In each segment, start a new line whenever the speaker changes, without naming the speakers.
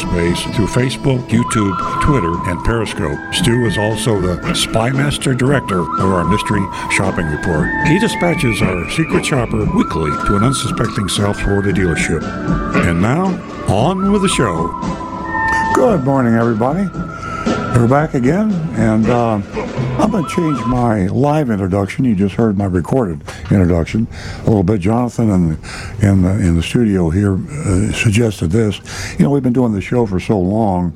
cyberspace through Facebook, YouTube, Twitter, and Periscope. Stu is also the Spymaster Director of our Mystery Shopping Report. He dispatches our secret shopper weekly to an unsuspecting South Florida dealership. And now, on with the show. Good morning, everybody. We're back again, and uh, I'm going to change my live introduction. You just heard my recorded introduction a little bit. Jonathan in the, in the, in the studio here uh, suggested this. You know, we've been doing the show for so long,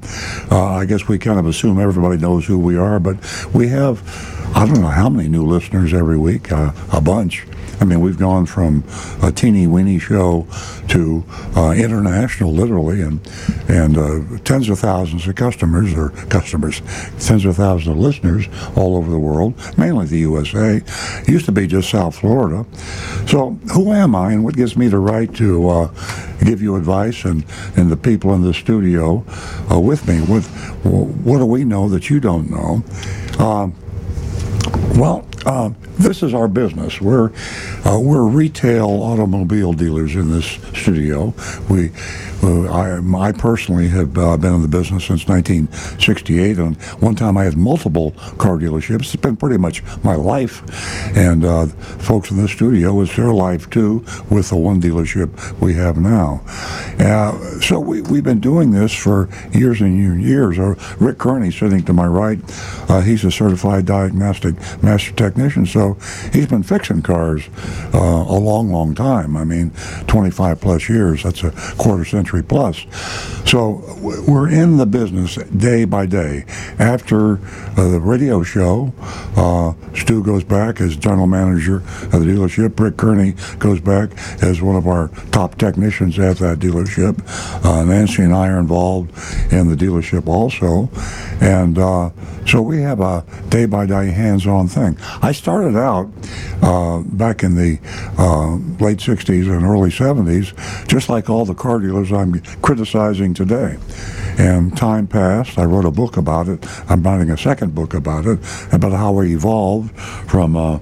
uh, I guess we kind of assume everybody knows who we are, but we have, I don't know how many new listeners every week, uh, a bunch. I mean, we've gone from a teeny weeny show to uh, international, literally, and and uh, tens of thousands of customers or customers, tens of thousands of listeners all over the world, mainly the USA. It used to be just South Florida. So, who am I, and what gives me the right to uh, give you advice, and and the people in the studio uh, with me? With what do we know that you don't know? Um, well, uh, this is our business. We're uh, we're retail automobile dealers in this studio. We, uh, I, I personally have uh, been in the business since 1968. And one time I had multiple car dealerships. It's been pretty much my life. And uh, folks in the studio, it's their life too, with the one dealership we have now. Uh, so we, we've been doing this for years and years. Uh, Rick Kearney, sitting to my right, he's a certified diagnostic master technician. So he's been fixing cars uh, a long, long time. I mean, 25 plus years. That's a quarter century plus. So we're in the business day by day. After uh, the radio show, uh, Stu goes back as general manager of the dealership. Rick Kearney goes back as one of our top technicians at that dealership. Uh, Nancy and I are involved in the dealership also. And uh, so we have a day by day hands on thing. I started out uh, back in the uh, late 60s and early 70s, just like all the car dealers I'm criticizing today. And time passed. I wrote a book about it. I'm writing a second book about it, about how we evolved from a,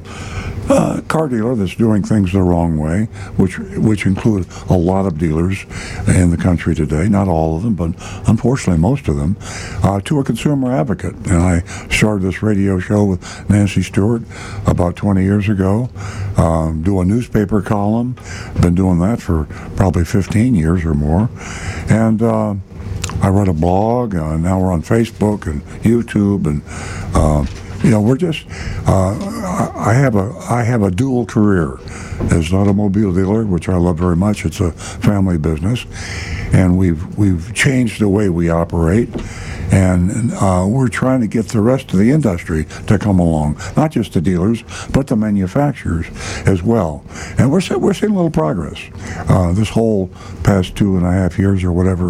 a car dealer that's doing things the wrong way, which which include a lot of dealers in the country today. Not all of them, but unfortunately most of them, uh, to a consumer advocate. And I started this radio show with Nancy Stewart about 20 years ago. Um, do a newspaper column. Been doing that for probably 15 years or more, and. Uh, I write a blog. Uh, now we're on Facebook and YouTube, and uh, you know we're just. Uh, I have a I have a dual career as an automobile dealer, which I love very much. It's a family business, and we've we've changed the way we operate and uh, we're trying to get the rest of the industry to come along, not just the dealers, but the manufacturers as well. And we're, we're seeing a little progress. Uh, this whole past two and a half years or whatever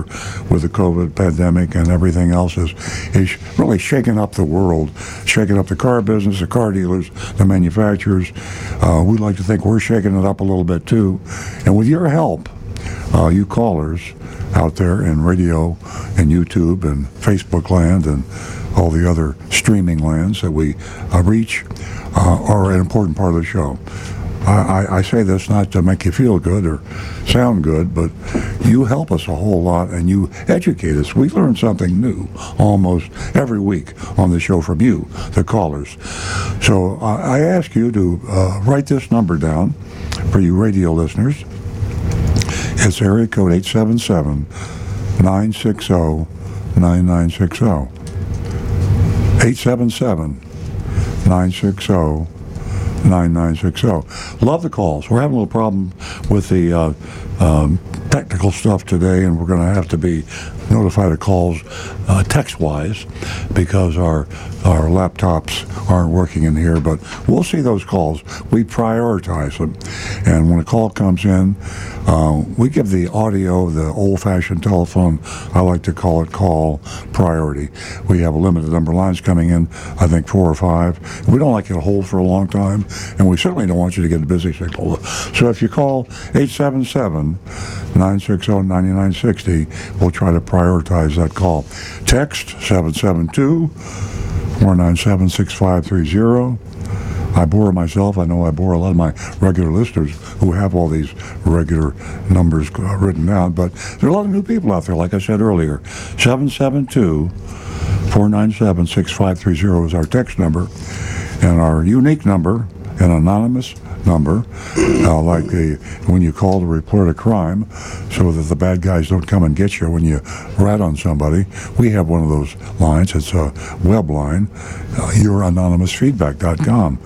with the COVID pandemic and everything else is, is really shaking up the world, shaking up the car business, the car dealers, the manufacturers. Uh, we like to think we're shaking it up a little bit too. And with your help, uh, you callers out there in radio and YouTube and Facebook land and all the other streaming lands that we uh, reach uh, are an important part of the show. I, I, say this not to make you feel good or sound good, but you help us a whole lot and you educate us. We learn something new almost every week on the show from you, the callers. So uh, I ask you to uh, write this number down for you radio listeners. It's area code 877 960 9960. 877 960 9960. Love the calls. We're having a little problem with the uh, um, technical stuff today, and we're going to have to be notified of calls uh, text-wise because our our laptops aren't working in here. But we'll see those calls. We prioritize them, and when a call comes in, Uh, we give the audio, the old-fashioned telephone, I like to call it call priority. We have a limited number of lines coming in, I think four or five. We don't like you to hold for a long time, and we certainly don't want you to get a busy signal. So if you call 877-960-9960, we'll try to prioritize that call. Text 772 497 6530. I bore myself. I know I bore a lot of my regular listeners who have all these regular numbers uh, written down, but there are a lot of new people out there, like I said earlier. 772 497 6530 is our text number, and our unique number, an anonymous number, uh, like a, when you call to report a crime, so that the bad guys don't come and get you when you rat on somebody. We have one of those lines. It's a web line, uh, youranonymousfeedback.com.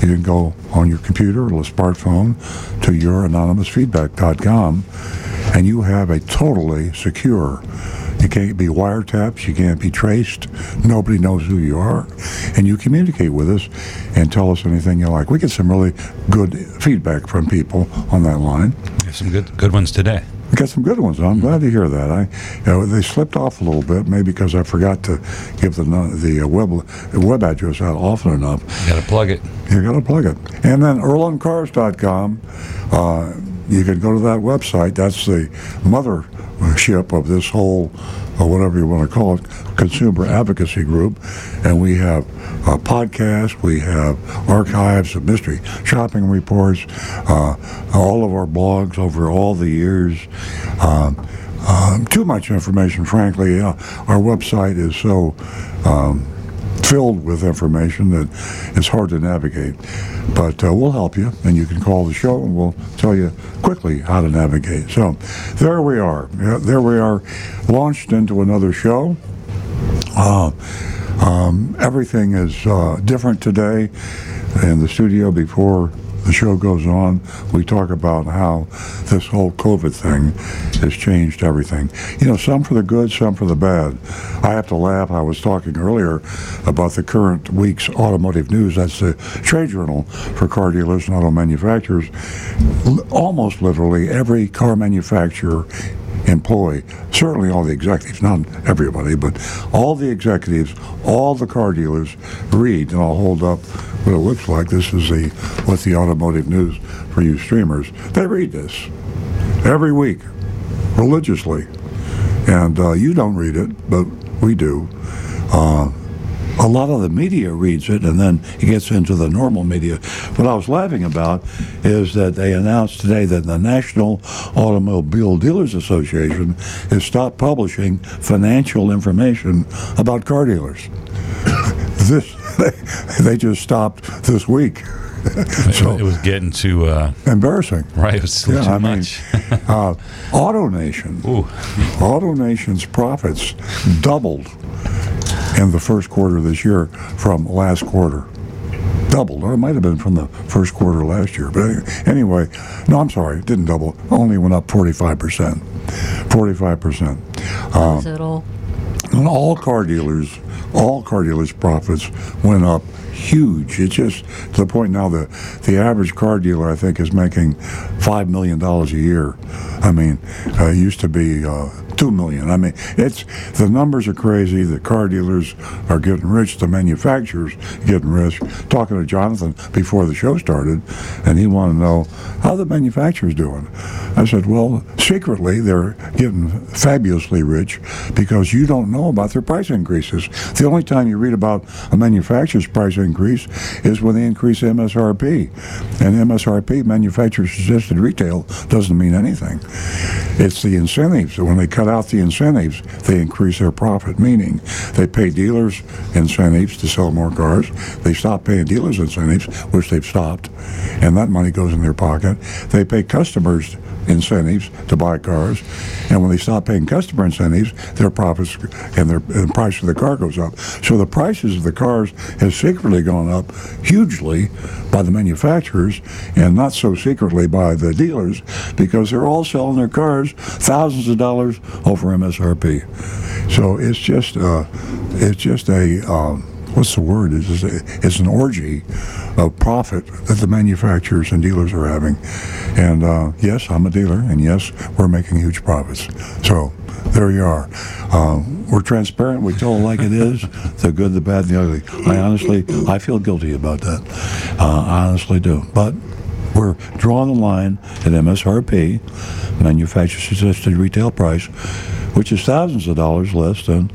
You can go on your computer or a smartphone to youranonymousfeedback.com, and you have a totally secure you can't be wiretapped. You can't be traced. Nobody knows who you are. And you communicate with us and tell us anything you like. We get some really good feedback from people on that line.
Some good good ones today.
We got some good ones. I'm mm-hmm. glad to hear that. I, you know, they slipped off a little bit, maybe because I forgot to give the the uh, web web address out often enough.
You got to plug it.
You got to plug it. And then EarlonCars.com. Uh, you can go to that website. That's the mother ship of this whole, or whatever you want to call it, consumer advocacy group. And we have a podcast, we have archives of mystery shopping reports, uh, all of our blogs over all the years. Um, um, too much information, frankly. Uh, our website is so um, filled with information that it's hard to navigate. But uh, we'll help you, and you can call the show, and we'll tell you quickly how to navigate. So there we are. There we are, launched into another show. Uh, um, everything is uh, different today in the studio before the show goes on, we talk about how this whole COVID thing has changed everything. You know, some for the good, some for the bad. I have to laugh. I was talking earlier about the current week's automotive news. That's the trade journal for car dealers and auto manufacturers. almost literally every car manufacturer employ certainly all the executives, not everybody, but all the executives, all the car dealers read, and I'll hold up what it looks like. This is the what's the automotive news for you streamers. They read this every week religiously, and uh, you don't read it, but we do. Uh, a lot of the media reads it and then it gets into the normal media. What I was laughing about is that they announced today that the National Automobile Dealers Association has stopped publishing financial information about car dealers. this they, they just stopped this week.
so it was getting too uh,
embarrassing.
Right, it was yeah, too I much.
Mean, uh, AutoNation, Ooh. AutoNation's profits doubled in the first quarter of this year from last quarter. Doubled, or it might have been from the first quarter last year. But anyway, no, I'm sorry, it didn't double. Only went up 45%. 45%.
Uh, it all?
And all car dealers, all car dealers' profits went up huge. It's just to the point now that the average car dealer, I think, is making $5 million a year. I mean, uh, it used to be uh, two million. I mean, it's the numbers are crazy. The car dealers are getting rich. The manufacturers getting rich. Talking to Jonathan before the show started, and he wanted to know how the manufacturers doing. I said, well, secretly they're getting fabulously rich because you don't know about their price increases. The only time you read about a manufacturer's price increase is when they increase MSRP, and MSRP, manufacturer suggested retail, doesn't mean anything. It's the incentives when they cut out the incentives, they increase their profit, meaning they pay dealers incentives to sell more cars. They stop paying dealers incentives, which they've stopped, and that money goes in their pocket. They pay customers incentives to buy cars, and when they stop paying customer incentives, their profits and their and the price of the car goes up. So the prices of the cars has secretly gone up hugely by the manufacturers, and not so secretly by the dealers, because they're all selling their cars thousands of dollars over MSRP. So it's just uh, it's just a um, what's the word? It's, it's an orgy of profit that the manufacturers and dealers are having. And uh, yes, I'm a dealer, and yes, we're making huge profits. So there you are. Uh, we're transparent. We tell it like it is, the good, the bad, and the ugly. I honestly, I feel guilty about that. Uh, I honestly do. But we're drawing the line at MSRP, manufacturer suggested retail price, which is thousands of dollars less than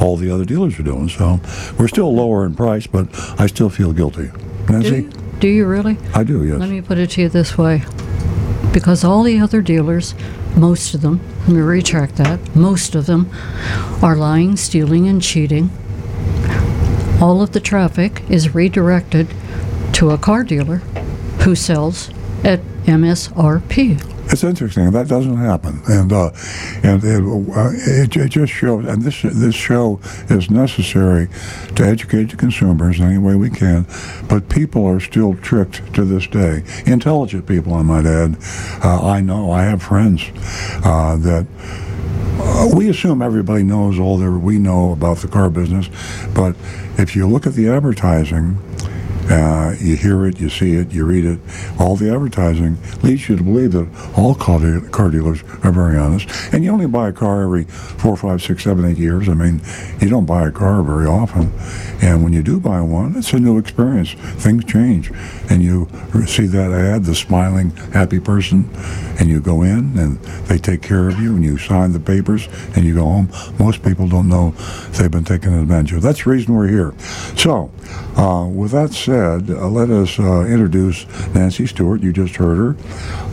all the other dealers are doing. So we're still lower in price, but I still feel guilty. Nancy?
Do you, do you really?
I do, yes.
Let me put it to you this way. Because all the other dealers, most of them, let me retract that, most of them are lying, stealing, and cheating. All of the traffic is redirected to a car dealer who sells at MSRP.
It's interesting. That doesn't happen, and uh, and it, uh, it, it, just shows. And this this show is necessary to educate the consumers any way we can. But people are still tricked to this day. Intelligent people, I might add. Uh, I know. I have friends uh, that. Uh, we assume everybody knows all that we know about the car business, but if you look at the advertising, uh, you hear it, you see it, you read it. All the advertising leads you to believe that all car, de- car dealers are very honest. And you only buy a car every four, five, six, seven, eight years. I mean, you don't buy a car very often. And when you do buy one, it's a new experience. Things change. And you see that ad, the smiling, happy person, and you go in and they take care of you and you sign the papers and you go home. Most people don't know they've been taken advantage of. That's the reason we're here. So, uh, with that said, uh, let us uh, introduce Nancy Stewart. You just heard her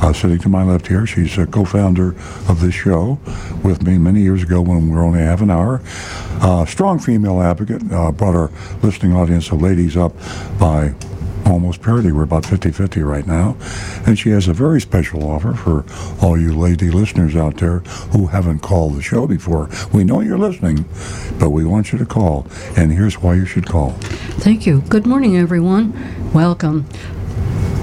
uh, sitting to my left here. She's a co-founder of this show with me many years ago when we were only half an hour. Uh, strong female advocate, uh, brought our listening audience of ladies up by almost parity. We're about 50 50 right now. And she has a very special offer for all you lady listeners out there who haven't called the show before. We know you're listening, but we want you to call. And here's why you should call.
Thank you. Good morning, everyone. Welcome.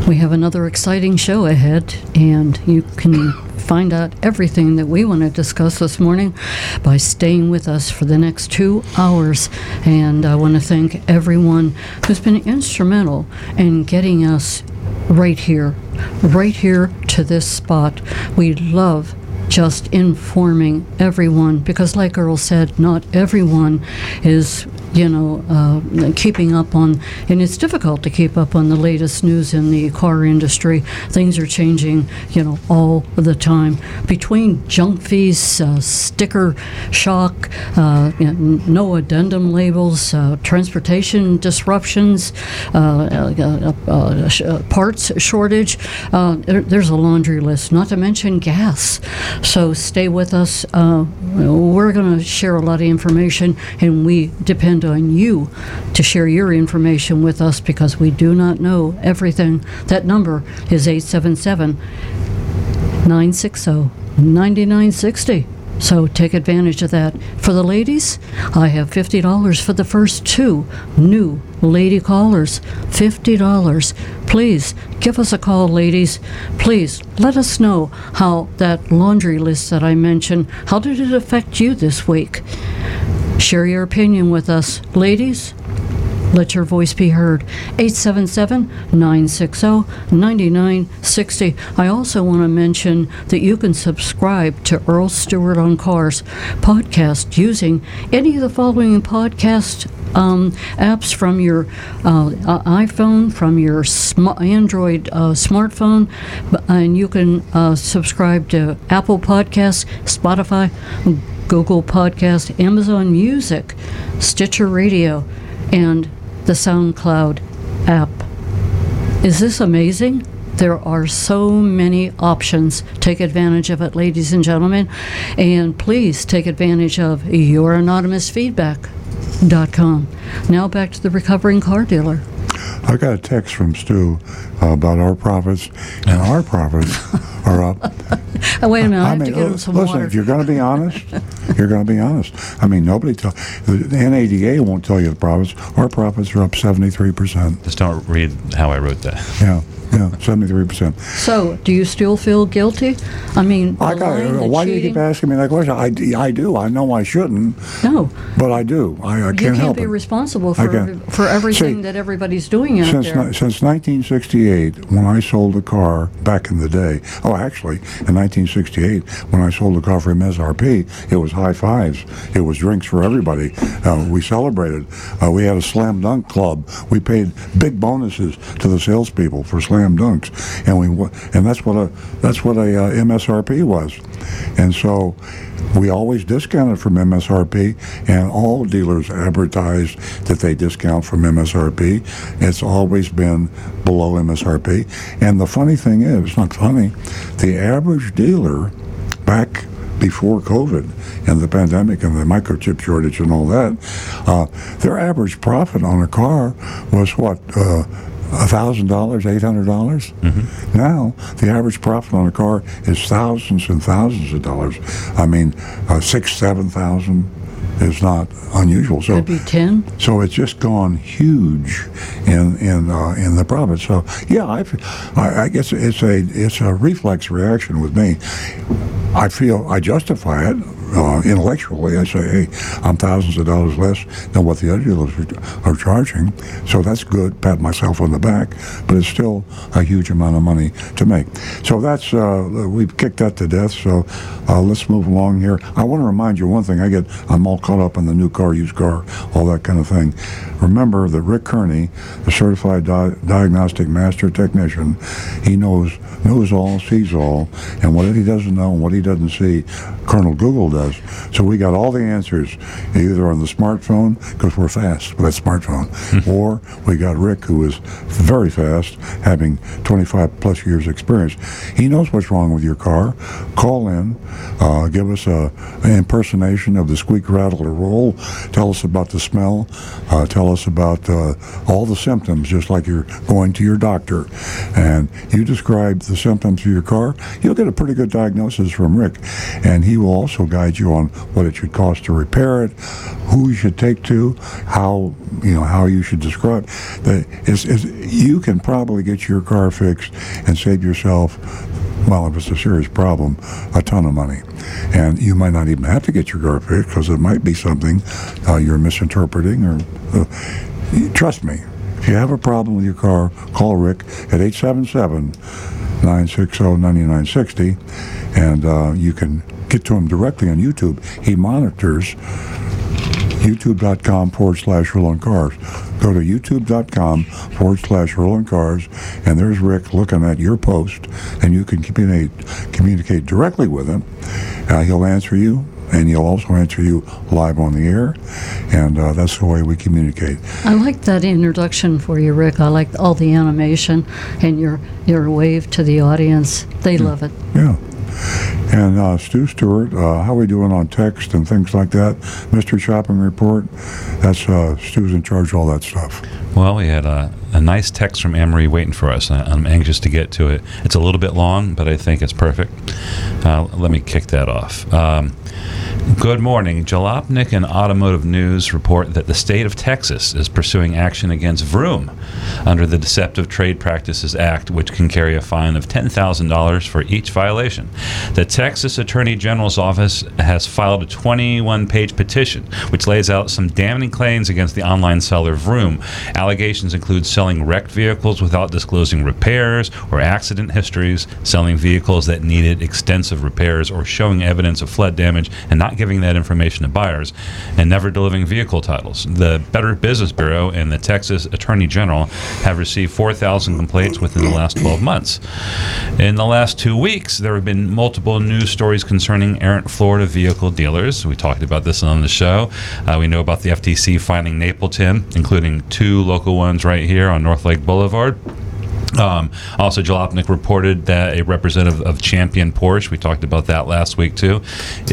We have another exciting show ahead, and you can find out everything that we want to discuss this morning by staying with us for the next two hours. And I want to thank everyone who's been instrumental in getting us right here, right here to this spot. We love just informing everyone because, like Earl said, not everyone is you know, uh, keeping up on, and it's difficult to keep up on the latest news in the car industry. Things are changing, you know, all the time. Between junk fees, uh, sticker shock, uh, no addendum labels, uh, transportation disruptions, uh, uh, parts shortage, there, there's a laundry list, not to mention gas. So stay with us. Uh, we're going to share a lot of information, and we depend on you to share your information with us because we do not know everything. That number is 877 960 9960. So take advantage of that. For the ladies, I have $50 for the first two new lady callers. $50. Please give us a call, ladies. Please let us know how that laundry list that I mentioned, how did it affect you this week? Share your opinion with us. Ladies, let your voice be heard. 877 960 9960. I also want to mention that you can subscribe to Earl Stewart on Cars podcast using any of the following podcast um, apps from your uh, iPhone, from your sm- Android uh, smartphone, and you can uh, subscribe to Apple Podcasts, Spotify, Google Podcast, Amazon Music, Stitcher Radio, and the SoundCloud app. Is this amazing? There are so many options. Take advantage of it, ladies and gentlemen. And please take advantage of youranonymousfeedback.com. Now back to the recovering car dealer.
I got a text from Stu uh, about our profits, and our profits are up.
oh, wait a minute, I, I have mean, to get him some
listen,
water.
if you're going to be honest, You're going to be honest. I mean, nobody tell the NADA won't tell you the profits. Our profits are up 73 percent.
Just don't read how I wrote that.
Yeah. Yeah, seventy-three percent.
So, do you still feel guilty? I mean,
I got,
lying, the
why do you keep asking me that question? I, I do. I know I shouldn't,
No,
but I do. I, I can't,
you can't
help
be
it.
responsible
I
for
can't.
for everything
See,
that everybody's doing out
Since,
there.
ni- since 1968, when I sold a car back in the day, oh, actually, in 1968, when I sold a car for MSRP, it was high fives. It was drinks for everybody. Uh, we celebrated. Uh, we had a slam dunk club. We paid big bonuses to the salespeople for slam dunks, and we and that's what a that's what a uh, MSRP was, and so. We always discounted from MSRP, and all dealers advertise that they discount from MSRP. It's always been below MSRP. And the funny thing is, it's not funny, the average dealer back before COVID and the pandemic and the microchip shortage and all that, uh, their average profit on a car was what? Uh, $1,000, $800?
Mm-hmm.
Now, the average profit on a car is thousands and thousands of dollars. I mean, uh, six, 7,000 is not unusual. So,
Could be ten.
so it's just gone huge in in uh, in the profit. So yeah, I I guess it's a it's a reflex reaction with me. I feel I justify it uh, intellectually. I say, hey, I'm thousands of dollars less than what the other dealers are, charging, so that's good. Pat myself on the back, but it's still a huge amount of money to make. So that's uh, we've kicked that to death. So uh, let's move along here. I want to remind you one thing. I get I'm all caught up in the new car, used car, all that kind of thing. Remember that Rick Kearney, the certified di- diagnostic master technician, he knows knows all, sees all, and what he doesn't know and what he doesn't see, Colonel Google does. So we got all the answers either on the smartphone because we're fast with that smartphone, or we got Rick who is very fast, having 25 plus years experience. He knows what's wrong with your car. Call in, uh, give us a an impersonation of the squeak, rattle, or roll. Tell us about the smell. Uh, tell us about uh, all the symptoms, just like you're going to your doctor. And you describe the symptoms of your car, you'll get a pretty good diagnosis from Rick. And he will also guide you on what it should cost to repair it, who you should take to, how you know how you should describe. Is, is, you can probably get your car fixed and save yourself well, if it's a serious problem, a ton of money. And you might not even have to get your car fixed because it might be something uh, you're misinterpreting or. Uh, trust me, if you have a problem with your car, call Rick at 877 960 9960 and uh, you can get to him directly on YouTube. He monitors youtube.com forward slash earloncars. Go to youtube.com forward slash earloncars, and there's Rick looking at your post, and you can communicate, communicate directly with him. Uh, he'll answer you, and he'll also answer you live on the air, and uh, that's the way we communicate.
I like that introduction for you, Rick. I like all the animation and your your wave to the audience. They love it.
Yeah. And uh, Stu Stewart, uh, how we doing on text and things like that? Mystery shopping report. That's uh, Stu's in charge of all that stuff.
Well, we had a, a nice text from Anne Marie waiting for us. I'm anxious to get to it. It's a little bit long, but I think it's perfect. Uh, let me kick that off. Um, good morning. Jalopnik and Automotive News report that the state of Texas is pursuing action against Vroom under the Deceptive Trade Practices Act, which can carry a fine of $10,000 for each violation. The Texas Attorney General's office has filed a 21 page petition which lays out some damning claims against the online seller Vroom. Allegations include selling wrecked vehicles without disclosing repairs or accident histories, selling vehicles that needed extensive repairs, or showing evidence of flood damage and not giving that information to buyers, and never delivering vehicle titles. The Better Business Bureau and the Texas Attorney General have received 4,000 complaints within the last 12 months. In the last two weeks, there have been multiple news stories concerning errant Florida vehicle dealers. We talked about this on the show. Uh, we know about the FTC finding Napleton, including two local ones right here on North Lake Boulevard. Um, also, Jalopnik reported that a representative of Champion Porsche, we talked about that last week too,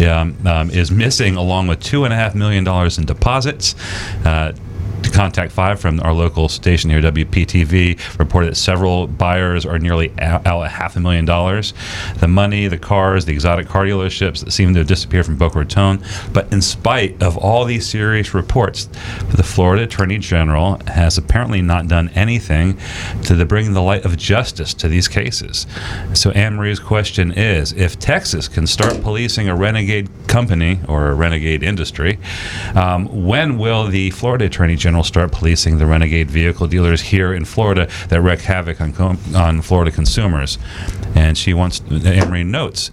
um, um, is missing along with $2.5 million in deposits. Uh, Contact 5 from our local station here, WPTV, reported that several buyers are nearly out, out half a million dollars. The money, the cars, the exotic car dealerships that seem to have disappeared from Boca Raton. But in spite of all these serious reports, the Florida Attorney General has apparently not done anything to bring the light of justice to these cases. So Anne Marie's question is if Texas can start policing a renegade company or a renegade industry, um, when will the Florida Attorney General start policing the renegade vehicle dealers here in Florida that wreak havoc on, com- on Florida consumers? And she wants, Marie notes,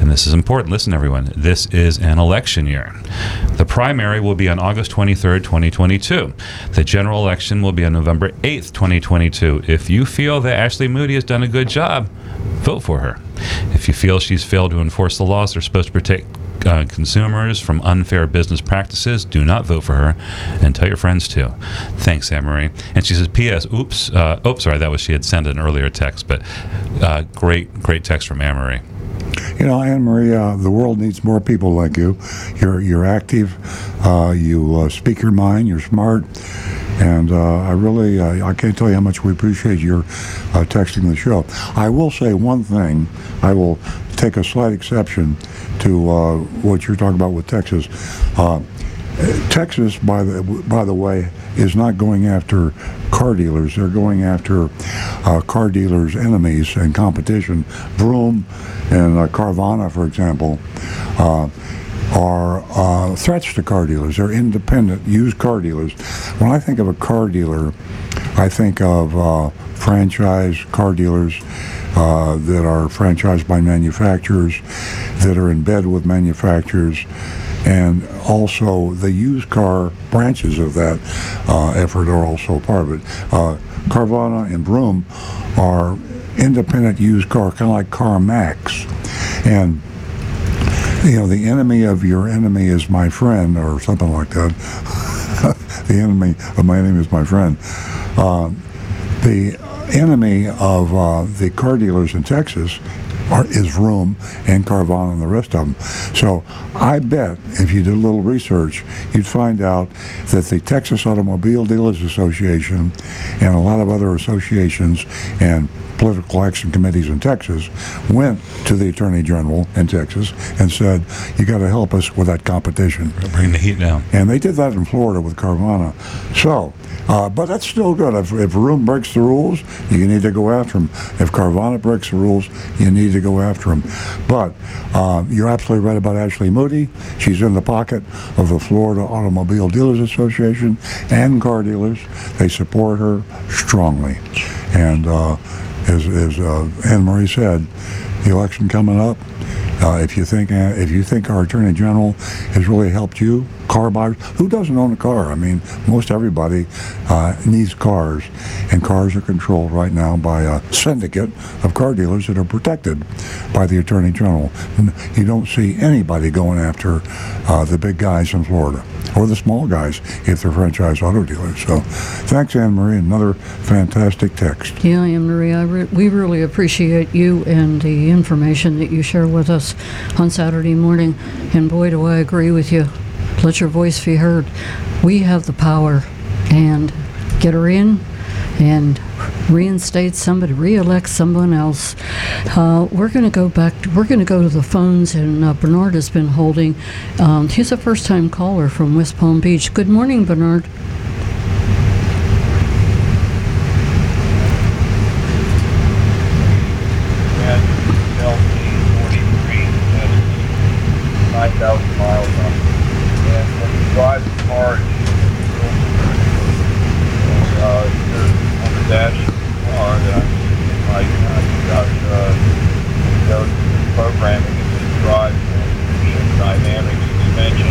and this is important, listen everyone, this is an election year. The primary will be on August 23rd, 2022. The general election will be on November 8th, 2022. If you feel that Ashley Moody has done a good job, vote for her. If you feel she's failed to enforce the laws they're supposed to protect uh, consumers from unfair business practices, do not vote for her, and tell your friends too. Thanks, Anne Marie. And she says, "P.S. Oops, uh, oh, sorry, that was she had sent an earlier text, but uh, great, great text from Anne Marie."
You know, Anne Marie, uh, the world needs more people like you. You're you're active. Uh, you uh, speak your mind. You're smart. And uh, I really, uh, I can't tell you how much we appreciate your uh, texting the show. I will say one thing. I will take a slight exception to uh, what you're talking about with Texas. Uh, Texas, by the by the way, is not going after car dealers. They're going after uh, car dealers' enemies and competition. Vroom and uh, Carvana, for example, uh, are uh, threats to car dealers. They're independent used car dealers. When I think of a car dealer, I think of uh, franchise car dealers. Uh, that are franchised by manufacturers, that are in bed with manufacturers, and also the used car branches of that uh, effort are also part of it. Uh, Carvana and Vroom are independent used car, kind of like CarMax, and you know the enemy of your enemy is my friend, or something like that. the enemy of my enemy is my friend. Uh, the enemy of uh, the car dealers in Texas are, is Vroom and Carvana and the rest of them. So I bet if you did a little research, you'd find out that the Texas Automobile Dealers Association and a lot of other associations and political action committees in Texas went to the Attorney General in Texas and said, you got to help us with that competition.
Bring the heat down.
And they did that in Florida with Carvana. So, uh, but that's still good. If, if Vroom breaks the rules, you need to go after him. If Carvana breaks the rules, you need to go after him. But uh, you're absolutely right about Ashley Moody. She's in the pocket of the Florida Automobile Dealers Association and car dealers. They support her strongly. And uh, as, as uh, Anne Marie said, the election coming up. Uh, if you think uh, if you think our attorney general has really helped you, car buyers, who doesn't own a car? I mean, most everybody uh, needs cars, and cars are controlled right now by a syndicate of car dealers that are protected by the attorney general. You don't see anybody going after uh, the big guys in Florida or the small guys if they're franchise auto dealers. So, thanks, Anne Marie. Another fantastic text.
Yeah, Anne Marie, re- we really appreciate you and the information that you share with us on Saturday morning. And boy, do I agree with you. Let your voice be heard. We have the power, and get her in and reinstate somebody, re-elect someone else. Uh, we're going to go back. To, we're going to go to the phones, and uh, Bernard has been holding. Um, he's a first-time caller from West Palm Beach. Good morning, Bernard.
and LP 43 has 9,000 miles on it. And when you drive the car, uh, you're on the dash of the car that I'm using right now. You've got, uh, you know, programming in this drive, and dynamic suspension,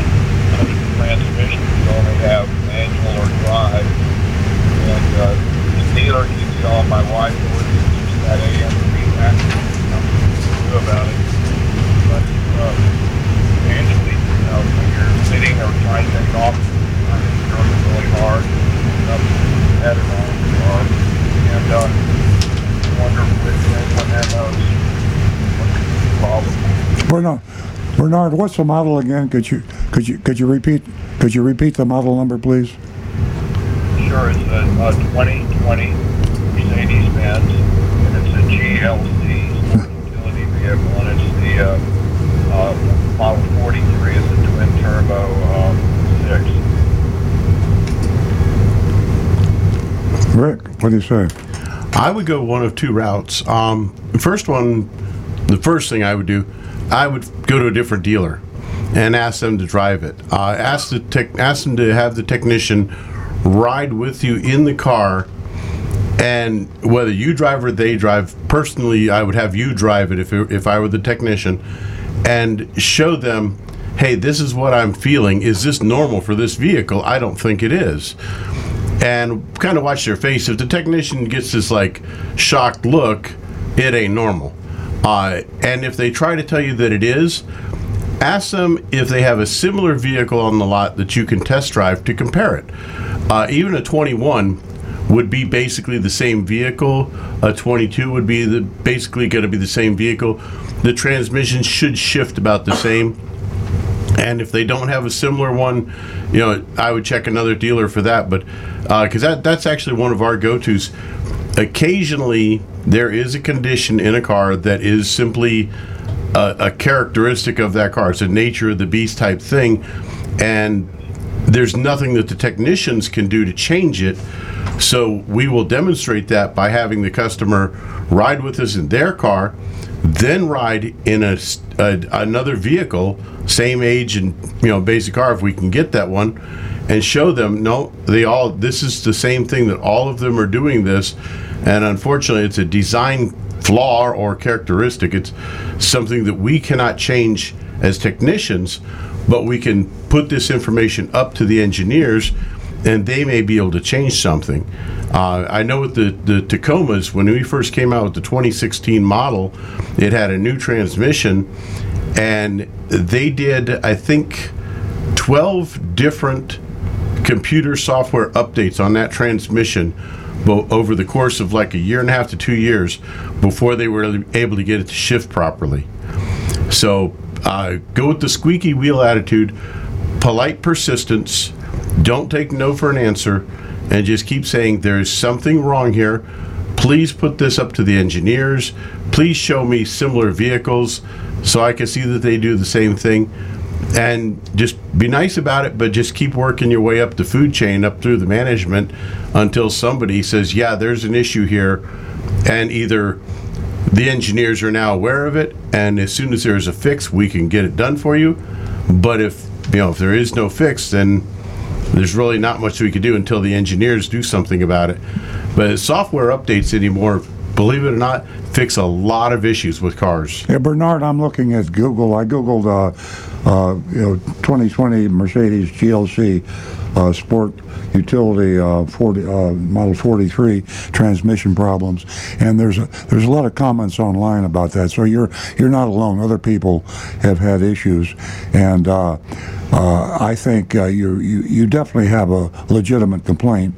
under the transmission, you only have manual or drive. And, uh, the dealer keeps telling my wife, "Well, use that AM feedback, nothing to do about it. But, uh, usually, you know, when you're sitting or trying to take off, I think you're working really hard, up the head on the car, and, uh, wonder if anyone that knows what's the problem.
Bernard, Bernard, what's the model again? Could you could you could you repeat could you repeat the model number, please?
Sure, it's a, a 2020 Mercedes-Benz, and it's a GLC utility vehicle, and it's the uh, uh, Model 43 is a twin turbo um, six.
Rick, what do you say?
I would go one of two routes. Um, the first one, the first thing I would do, I would go to a different dealer and ask them to drive it. Uh, ask the tech, ask them to have the technician ride with you in the car, and whether you drive or they drive. Personally, I would have you drive it if it, if I were the technician, and show them, hey, this is what I'm feeling. Is this normal for this vehicle? I don't think it is and kind of watch their face. If the technician gets this like shocked look, it ain't normal. Uh, and if they try to tell you that it is, ask them if they have a similar vehicle on the lot that you can test drive to compare it. Uh, even a 21 would be basically the same vehicle. A 22 would be the basically going to be the same vehicle. The transmission should shift about the same. And if they don't have a similar one, you know, I would check another dealer for that. But because that that's actually one of our go-tos. Occasionally, there is a condition in a car that is simply a, a characteristic of that car. It's a nature of the beast type thing, and there's nothing that the technicians can do to change it. So we will demonstrate that by having the customer ride with us in their car, then ride in a another vehicle, same age and you know basic car if we can get that one, and show them no, they all this is the same thing that all of them are doing this, and unfortunately it's a design flaw or characteristic. It's something that we cannot change as technicians, but we can put this information up to the engineers and they may be able to change something. Uh, I know with the, the Tacomas, when we first came out with the 2016 model, it had a new transmission, and they did, I think, 12 different computer software updates on that transmission bo- over the course of like a year and a half to two years before they were able to get it to shift properly. So uh, go with the squeaky wheel attitude, polite persistence. Don't take no for an answer, and just keep saying there's something wrong here. Please put this up to the engineers. Please show me similar vehicles so I can see that they do the same thing. And just be nice about it, but just keep working your way up the food chain, up through the management until somebody says, Yeah, there's an issue here. And either the engineers are now aware of it, and as soon as there's a fix, we can get it done for you. But if you know if there is no fix, then there's really not much we can do until the engineers do something about it. But software updates anymore, believe it or not, fix a lot of issues with cars.
Yeah, Bernard, I'm looking at Google. I googled, uh, uh, you know, 2020 Mercedes GLC uh, Sport Utility uh, 40, uh, Model 43 transmission problems, and there's a, there's a lot of comments online about that. So you're you're not alone. Other people have had issues, and uh, I think you you you definitely have a legitimate complaint.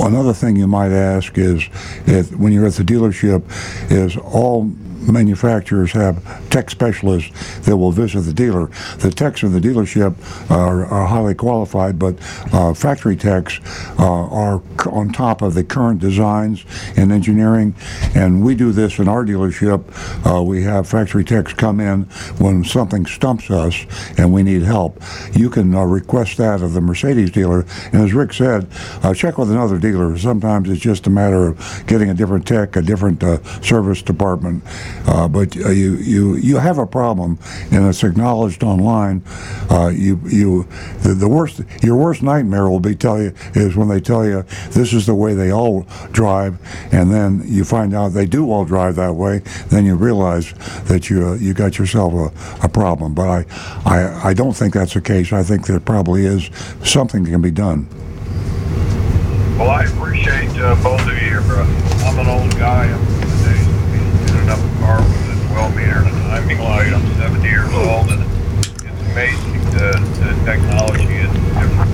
Another thing you might ask is, if when you're at the dealership, is all manufacturers have tech specialists that will visit the dealer. The techs in the dealership are, are highly qualified, but uh, factory techs uh, are on top of the current designs and engineering. And we do this in our dealership. Uh, we have factory techs come in when something stumps us and we need help. You can uh, request that of the Mercedes dealer. And as Rick said, uh, check with another dealer. Sometimes it's just a matter of getting a different tech, a different uh, service department. Uh, but uh, you, you, you have a problem, and it's acknowledged online. Uh, you, you, the, the worst, your worst nightmare will be tell you is when they tell you this is the way they all drive, and then you find out they do all drive that way. Then you realize that you, uh, you got yourself a, a problem. But I, I, I don't think that's the case. I think there probably is something that can be done.
Well, I appreciate uh, both of you. I'm an old guy. I'm from the days of me tuning up a car with a dwell meter and a timing light. I'm 70 years old, and it's amazing the, the technology is different.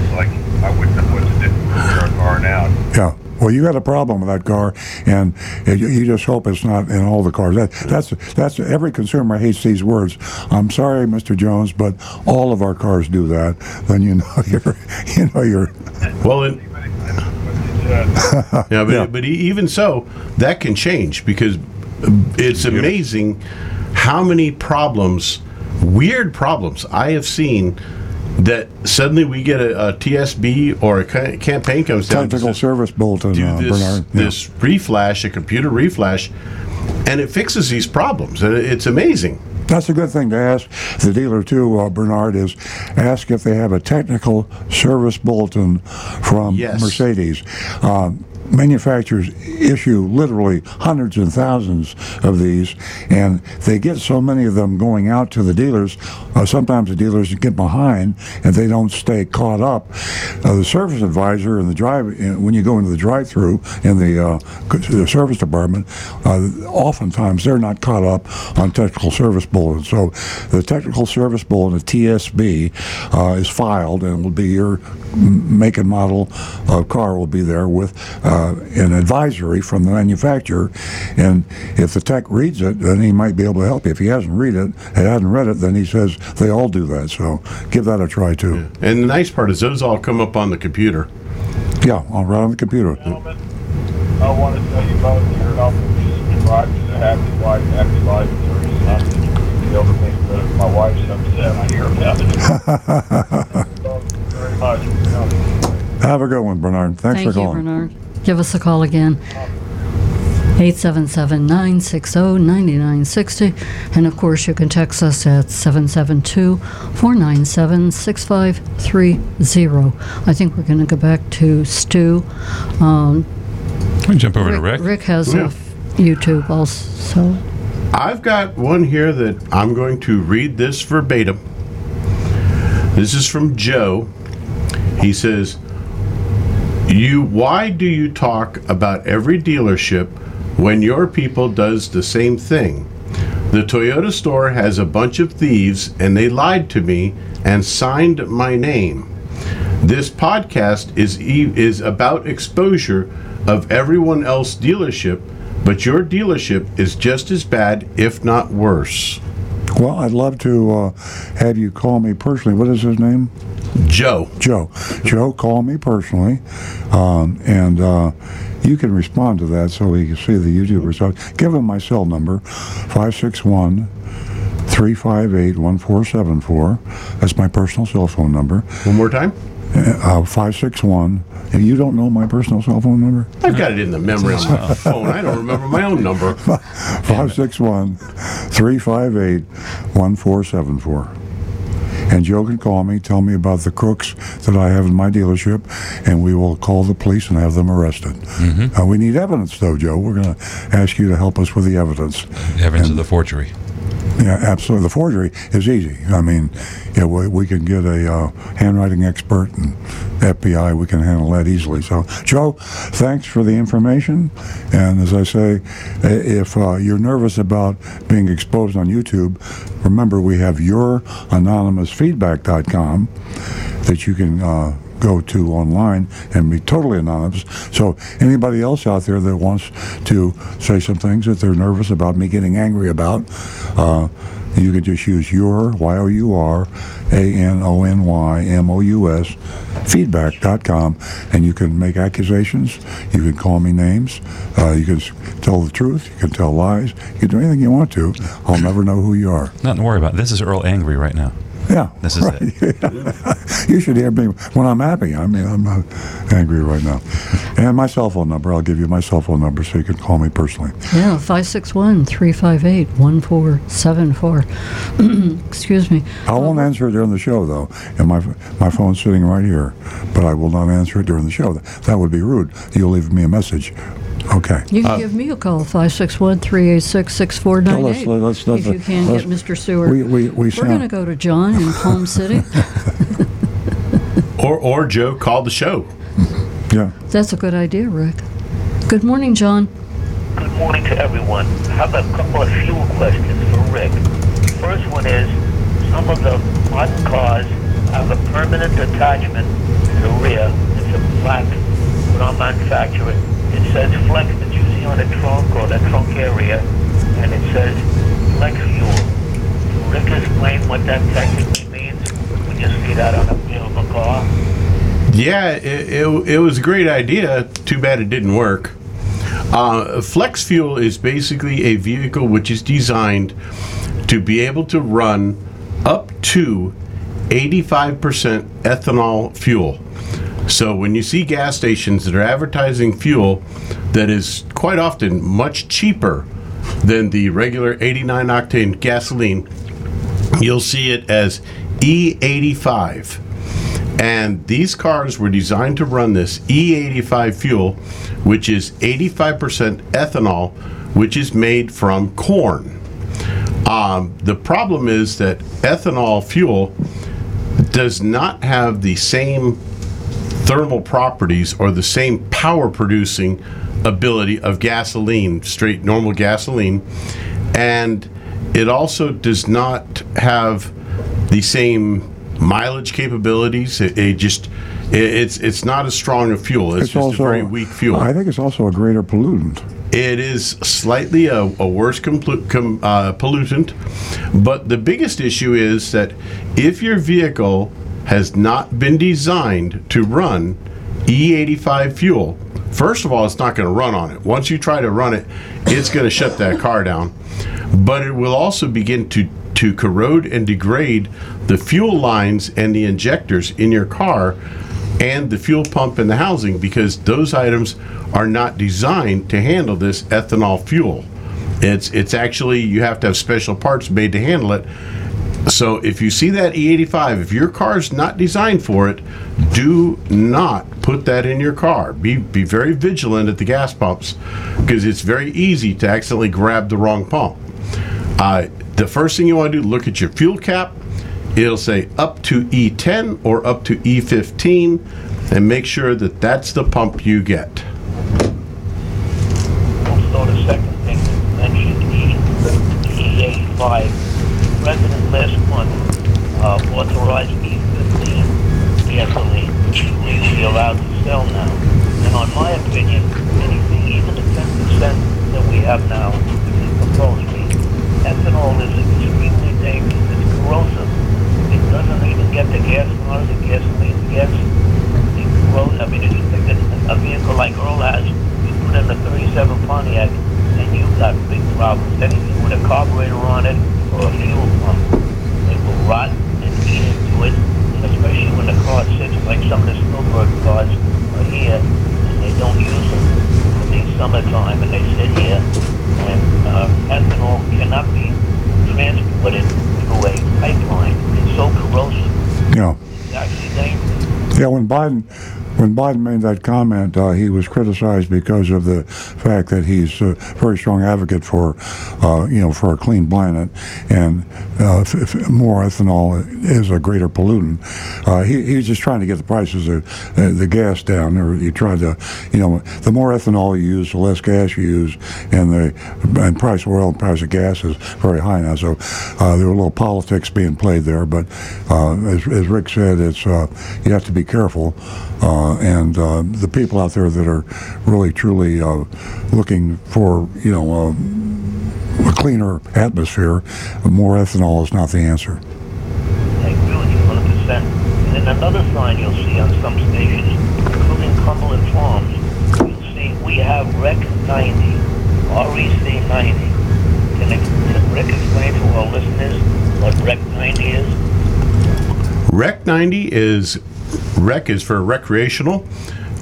It's like I wouldn't know what to do with a car now.
Yeah. Well, you got a problem with that car, and you you just hope it's not in all the cars. That, that's that's every consumer hates these words. I'm sorry, Mr. Jones, but all of our cars do that. Then you know you're you know you're
Well, and,
Yeah.
yeah, but,
Yeah.
but e- even so, that can change because it's amazing how many problems, weird problems, I have seen that suddenly we get a, a TSB or a ca- campaign comes down.
Technical service bulletin,
do
uh,
this,
Bernard. Yeah.
this reflash, a computer reflash, and it fixes these problems. And It's amazing.
That's a good thing to ask the dealer too, uh, Bernard. Is ask if they have a technical service bulletin from
Yes.
Mercedes. Um, manufacturers issue literally hundreds and thousands of these, and they get so many of them going out to the dealers. Uh, sometimes the dealers get behind and they don't stay caught up. Uh, the service advisor and the drive, uh, when you go into the drive-through in the, uh, the service department, uh, oftentimes they're not caught up on technical service bulletins. So the technical service bulletin, TSB, uh, is filed and will be your make and model car will be there with uh, an advisory from the manufacturer. And if the tech reads it, then he might be able to help you. If he hasn't read it, hasn't read it, then he says they all do that. So give that a try too.
And the nice part is those all come up on the computer.
Yeah, all right on the computer.
Gentlemen, I want to tell you both here, I'll subscribe to the Happy Wife, Happy Life, there's nothing you can feel for me, but if my wife's upset, I hear about it. Thank you very much.
Have a good one, Bernard. Thanks
Thank
for
you,
calling.
Bernard. Give us a call again. 877-960-9960. And of course, you can text us at 772-497-6530. I think we're going to go back to Stu. Um,
We jump over to Rick.
Rick has
Yeah.
a YouTube also.
I've got one here that I'm going to read this verbatim. This is from Joe. He says, "You why do you talk about every dealership when your people does the same thing? The Toyota store has a bunch of thieves and they lied to me and signed my name. This podcast is is about exposure of everyone else dealership, but your dealership is just as bad, if not worse."
Well, I'd love to uh, have you call me personally. What is his name?
Joe.
Joe. Joe, call me personally, um, and uh, you can respond to that so we can see the YouTube results. Give him my cell number, 561 358 1474. That's my personal cell phone number.
One more time.
Uh, 561. And you don't know my personal cell phone number?
I've got it in the memory on my phone. I don't remember my own number.
561 358 1474. And Joe can call me, tell me about the crooks that I have in my dealership, and we will call the police and have them arrested. Uh, we need evidence, though, Joe. We're going to ask you to help us with the evidence.
Evidence of the forgery.
Yeah, absolutely. The forgery is easy. I mean, yeah, we, we can get a uh, handwriting expert and FBI. We can handle that easily. So, Joe, thanks for the information. And as I say, if uh, you're nervous about being exposed on YouTube, remember we have youranonymousfeedback.com that you can. Uh, Go to online and be totally anonymous. So anybody else out there that wants to say some things that they're nervous about me getting angry about, uh, you can just use your Y O U R A N O N Y M O U S feedback.com and you can make accusations. You can call me names. Uh, you can tell the truth. You can tell lies. You can do anything you want to. I'll never know who you are.
Nothing to worry about. This is Earl angry right now.
Yeah.
This is
right. you should hear me when I'm happy. I mean, I'm not angry right now. And my cell phone number, I'll give you my cell phone number so you can call me personally.
Yeah, 561-358-1474. Excuse me.
I won't answer it during the show, though. And my my phone's sitting right here, but I will not answer it during the show. That would be rude. You'll leave me a message. Okay.
You can uh, give me a call, 561-386-6498.
let's- let's- let's-
if you can
let's-
get Mr. Stewart.
We we we
We're
sound.
going to go to John in Palm City.
Or, or Joe call the show.
yeah.
That's a good idea, Rick. Good morning, John.
Good morning to everyone. I have a couple of fuel questions for Rick. First one is, some of the modern cars have a permanent attachment in the rear. It's a plaque put on manufacturer. It says flex that's usually on the trunk or the trunk area, and it says flex fuel. Rick explain what that technically means when you see that on the rear of a car.
Yeah, it, it, it was a great idea. Too bad it didn't work. Uh, Flex Fuel is basically a vehicle which is designed to be able to run up to 85% ethanol fuel. So when you see gas stations that are advertising fuel that is quite often much cheaper than the regular 89 octane gasoline, you'll see it as E85. And these cars were designed to run this E85 fuel, which is 85% ethanol, which is made from corn. Um, the problem is that ethanol fuel does not have the same thermal properties or the same power producing ability of gasoline, straight normal gasoline. And it also does not have the same mileage capabilities. It, it just it, it's it's not as strong a fuel. It's, just a very weak fuel.
I think it's also a greater pollutant.
It is slightly a, a worse complu- com, uh, pollutant, but the biggest issue is that if your vehicle has not been designed to run E85 fuel, first of all, it's not going to run on it. Once you try to run it, it's going to shut that car down. But it will also begin to to corrode and degrade the fuel lines and the injectors in your car and the fuel pump and the housing because those items are not designed to handle this ethanol fuel. It's it's actually you have to have special parts made to handle it. So if you see that E85, if your car's not designed for it, do not put that in your car. Be be very vigilant at the gas pumps because it's very easy to accidentally grab the wrong pump. Uh, the first thing you want to do, look at your fuel cap. It'll say up to E10 or up to E15, and make sure that that's the pump you get.
Also, the second thing you mentioned, E, E85. Last month uh, authorized E15 gasoline, legally allowed to sell now. And on my opinion, anything, even the 10% that we have now, which is proposed, ethanol is extremely dangerous. It's corrosive. It doesn't even get the gas cars and gasoline gets. It corrodes. I mean, if you take a, a vehicle like Earl has, you put in the 37 Pontiac, and you've got big problems. Anything with a carburetor on it or a fuel pump, it will rot and eat into it. Especially when the car sits like some of the Spielberg cars are here, and they don't use them in the summertime, and they sit here and uh, ethanol cannot be transported through a pipeline. It's so corrosive.
Yeah.
It's actually dangerous.
Yeah, when Biden when Biden made that comment, uh, he was criticized because of the fact that he's a very strong advocate for, uh, you know, for a clean planet, and uh, f- f- more ethanol is a greater pollutant. Uh, he, he's just trying to get the prices of uh, the gas down. Or he tried to, you know, the more ethanol you use, the less gas you use, and the and price of oil and price of gas is very high now. So uh, there were a little politics being played there, but as, as Rick said, it's you have to be careful. Uh, and uh, the people out there that are really truly uh, looking for, you know, a cleaner atmosphere, more ethanol is not the answer.
I agree with you 100%. And then another sign you'll see on some stations, including Cumberland Farms, you'll see we have Rec 90, REC 90. Can, ex- can Rick explain to our listeners what Rec 90 is?
Rec 90 is rec is for recreational,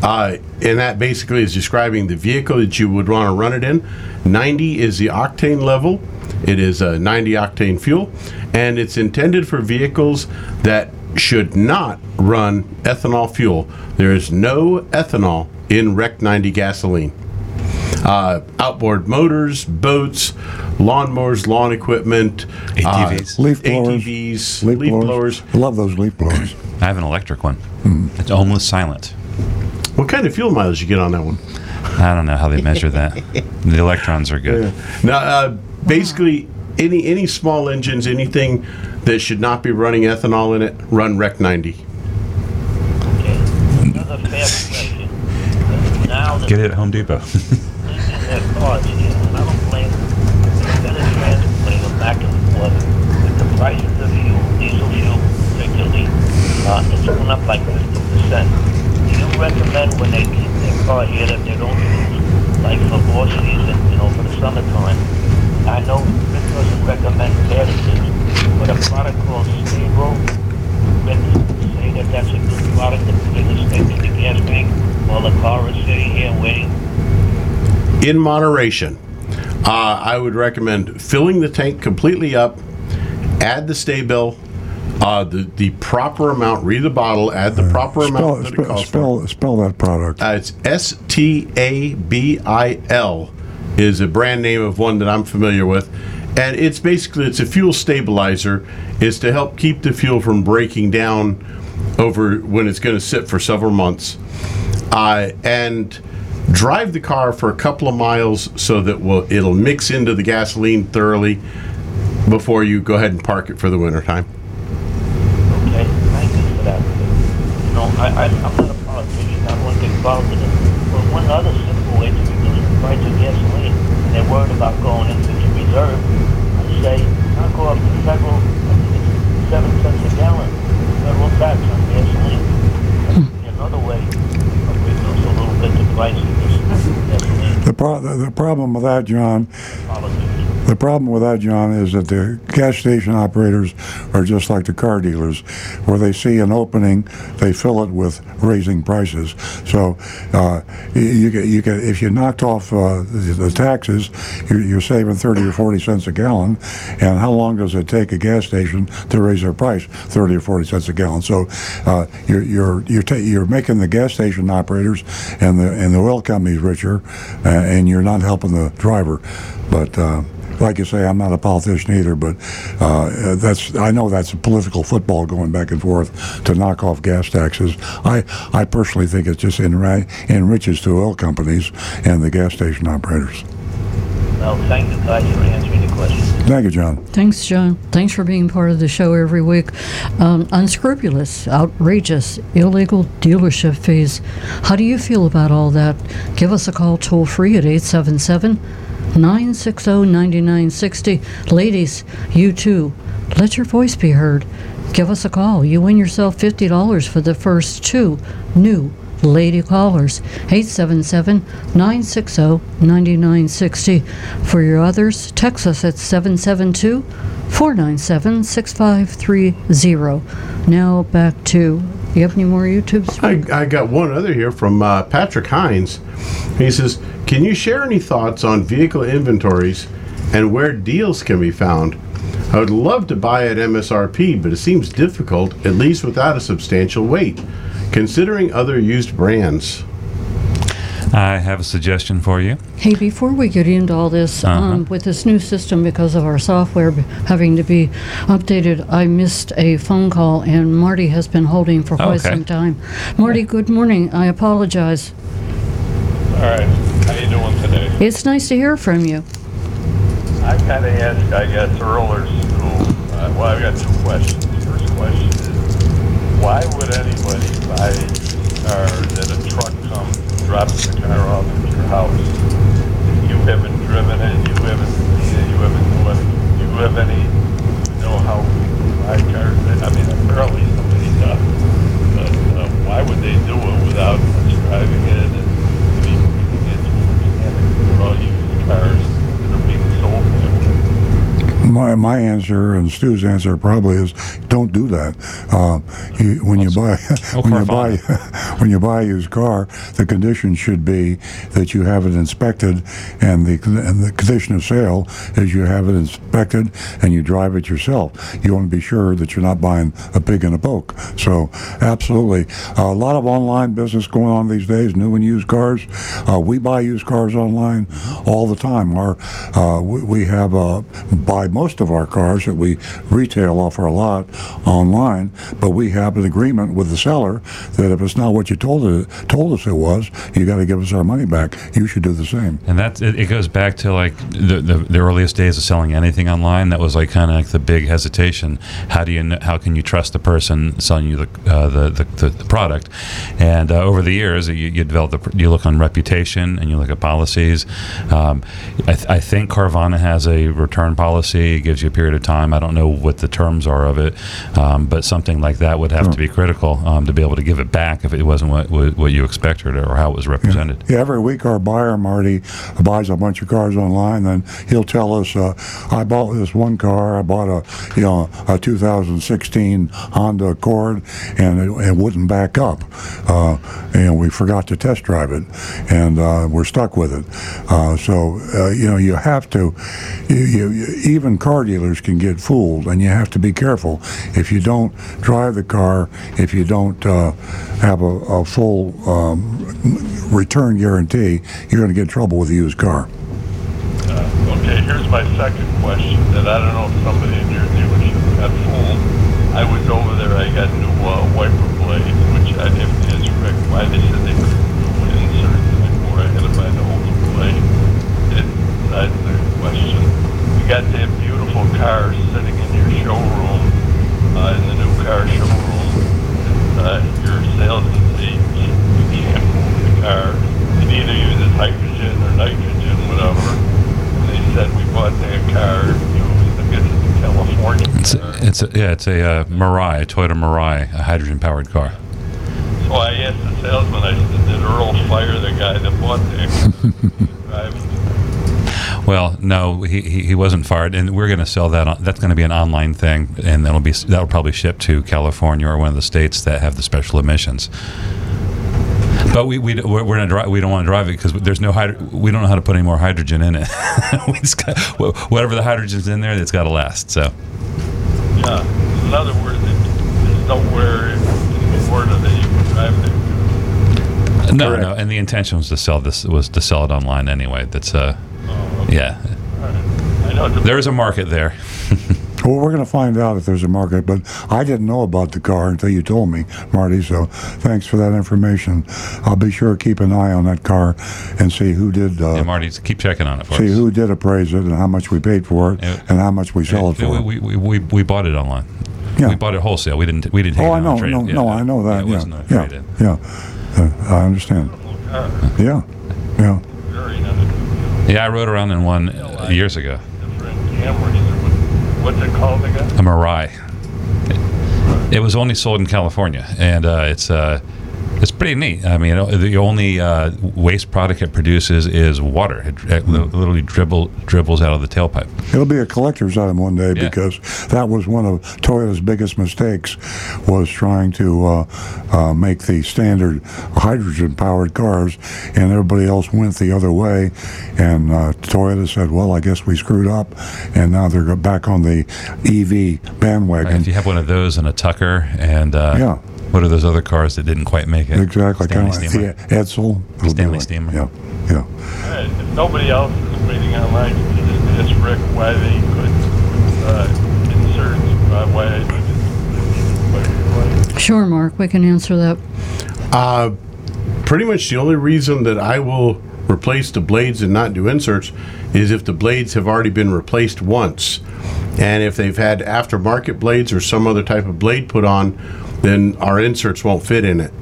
uh, and that basically is describing the vehicle that you would want to run it in. 90 is the octane level. It is a 90 octane fuel, and it's intended for vehicles that should not run ethanol fuel. There is no ethanol in Rec 90 gasoline. Uh, outboard motors, boats, lawnmowers, lawn equipment,
ATVs.
uh,
Leaf blowers.
ATVs,
Leaf,
leaf,
blowers.
blowers.
I love those leaf blowers.
I have an electric one. It's almost silent.
What kind of fuel mileage you get on that one?
I don't know how they measure that. the electrons are good.
Now, uh, basically, any any small engines, anything that should not be running ethanol in it, run Rec 90.
Okay. Another fair question. Now
Get it at Home Depot.
in their cars here, and I don't blame them. Instead of transporting them back and forth prices of fuel, diesel fuel particularly, uh, it's gone up like 50%. Do you recommend when they keep their car here that they don't use, like for off season, you know, for the summertime? I know Rick doesn't recommend additives, but a product called Sta-Bil, Rick say that that's a good product to put in the, in the gas tank while the car is sitting here waiting.
in moderation. Uh, I would recommend filling the tank completely up, add the Sta-Bil, uh, the, the proper amount, read the bottle, add the proper
Spell,
amount that
spell, spell, spell that product.
Uh, it's S T A B I L is a brand name of one that I'm familiar with, and it's basically it's a fuel stabilizer. It's to help keep the fuel from breaking down over when it's going to sit for several months, uh, and drive the car for a couple of miles so that will it'll mix into the gasoline thoroughly before you go ahead and park it for the wintertime.
Okay, thank you for that. You know, I, I, I'm not a politician, I don't want to get involved in it. But one other simple way to reduce the price of gasoline, and they're worried about going into the reserve, I say, knock off the federal, I think it's seven cents a gallon, federal tax on gasoline. That's another way of reduce a little bit the price of this gasoline.
The, pro- the, the problem with that, John,
Politics.
The problem with that, John, is that the gas station operators are just like the car dealers, where they see an opening, they fill it with raising prices. So, uh, you, you get, if you knocked off uh, the, taxes, you're, you're saving thirty or forty cents a gallon. And how long does it take a gas station to raise their price? Thirty or forty cents a gallon. So, uh, you're you're you're, ta- you're making the gas station operators and the and the oil companies richer, uh, and you're not helping the driver. But uh, like you say, I'm not a politician either, but uh, that's I know that's a political football going back and forth to knock off gas taxes. I I personally think it just enri- enriches the oil companies and the gas station operators.
Well, thank you guys for answering the questions.
Thank you, John.
Thanks, John. Thanks for being part of the show every week. Um, unscrupulous, outrageous, illegal dealership fees. How do you feel about all that? Give us a call toll free at 877 960 9960. Ladies, you too. Let your voice be heard. Give us a call. You win yourself $50 for the first two new lady callers 877 960 9960 for your others text us at 772 497 6530 now back to you have any more youtubes
I, I got one other here from uh, Patrick Hines. He says, Can you share any thoughts on vehicle inventories and where deals can be found? I would love to buy at MSRP, but it seems difficult, at least without a substantial weight. Considering other used brands.
I have a suggestion for you.
Hey, before we get into all this,
Uh-huh.
um, with this new system, because of our software b- having to be updated, I missed a phone call, and Marty has been holding for quite
Okay.
some time. Marty, good morning. I apologize.
All right, how you doing today?
It's nice to hear from you.
I kind of asked, I guess, earlier school. Uh, well, I've got two questions. First question is, why would anybody buy a car that a truck comes, drops the car off at your house? You haven't driven it, you haven't seen it, you haven't done it. Do you have any, know how to buy cars? I mean, apparently somebody does. But uh, why would they do it without driving it and maybe getting into understanding for all used cars that are being sold that way?
My, my answer and Stu's answer probably is don't do that. Uh, you, when you buy when you buy when you buy a used car, the condition should be that you have it inspected, and the and the condition of sale is you have it inspected and you drive it yourself. You want to be sure that you're not buying a pig in a poke. So absolutely, a lot of online business going on these days, new and used cars. Uh, we buy used cars online all the time. Our uh, we, we have uh, buy most of our cars that we retail off our lot online, but we have an agreement with the seller that if it's not what you told it told us it was, you got to give us our money back. You should do the same.
And that it, it goes back to like the, the the earliest days of selling anything online. That was like kind of like the big hesitation. How do you kn- how can you trust the person selling you the uh, the, the, the the product? And uh, over the years, you, you develop the you look on reputation and you look at policies. Um, I, th- I think Carvana has a return policy. It gives you a period of time. I don't know what the terms are of it, um, but something like that would have to be critical um, to be able to give it back if it wasn't what, what, what you expected or how it was represented.
Yeah, every week our buyer Marty buys a bunch of cars online, then he'll tell us, uh, "I bought this one car. I bought a you know a 2016 Honda Accord, and it, it wouldn't back up, uh, and we forgot to test drive it, and uh, we're stuck with it. Uh, so uh, you know you have to, you, you- even car dealers can get fooled, and you have to be careful if you don't drive the car, if you don't uh, have a, a full um, return guarantee, you're going to get in trouble with a used car.
Uh, okay, here's my second question that I don't know if somebody in your dealership got fooled. I was over there, I got new uh, wiper blades, which I didn't ask why they said they couldn't do inserts anymore. I had to buy the whole blade. That's the question. You got that beautiful car sitting in your showroom, uh, in the new car showroom. Uh, your salesman says you can't move the car. It either uses hydrogen or nitrogen, whatever. And they said we bought that car, used, I guess it's a California
It's
car.
a, it's a, yeah, it's a uh, Mirai, a Toyota Mirai, a hydrogen powered car.
So I asked the salesman, I said, did Earl fire the guy that bought that car?
Well, no, he, he, he wasn't fired, and we're going to sell that. On, that's going to be an online thing, and that'll be that'll probably ship to California or one of the states that have the special emissions. But we we we're, we're gonna drive. We don't want to drive it because there's no hydro, We don't know how to put any more hydrogen in it. we just got, whatever the hydrogen's in there, it's got to last. So
Yeah. In other words, it, there's nowhere in Florida that you can drive that.
no,
Correct.
no. And the intention was to sell this was to sell it online anyway. That's uh,
okay.
Yeah.
I know
There is a market there.
Well, we're going to find out if there's a market, but I didn't know about the car until you told me, Marty. So thanks for that information. I'll be sure to keep an eye on that car and see who did uh,
Yeah, Marty, keep checking on it for
see
us.
who did appraise it and how much we paid for it
Yeah.
and how much we sell it
Yeah,
for.
we, we, we, we bought it online.
Yeah.
We bought it wholesale. We didn't. We didn't. Take
oh,
it
I
on
know,
trade.
no,
Yeah,
no, I know that.
It
Yeah,
wasn't a
yeah,
trade-in.
yeah. Uh, I understand.
car.
Yeah, yeah.
Yeah, I rode around in one uh, years ago.
Different Camrys. What- What's it called again?
A Mirai. It was only sold in California, and uh, it's uh, it's pretty neat. I mean, the only uh, waste product it produces is water. It, it literally dribble dribbles out of the tailpipe.
It'll be a collector's item one day
Yeah.
because that was one of Toyota's biggest mistakes was trying to uh, uh, make the standard hydrogen-powered cars, and everybody else went the other way. And uh, Toyota said, "Well, I guess we screwed up," and now they're back on the EV bandwagon.
If you have one of those and a Tucker, and uh,
Yeah.
What are those other cars that didn't quite make it?
exactly, kind
Stanley
of like
Steamer.
the Edsel.
Stanley
like-
Steamer.
Yeah, yeah.
All right. If nobody else is waiting online, can you just ask Rick why they could uh, insert, uh, why they didn't.
Sure, Mark, we can answer that.
Uh, pretty much the only reason that I will replace the blades and not do inserts is if the blades have already been replaced once. And if they've had aftermarket blades or some other type of blade put on, then our inserts won't fit in it.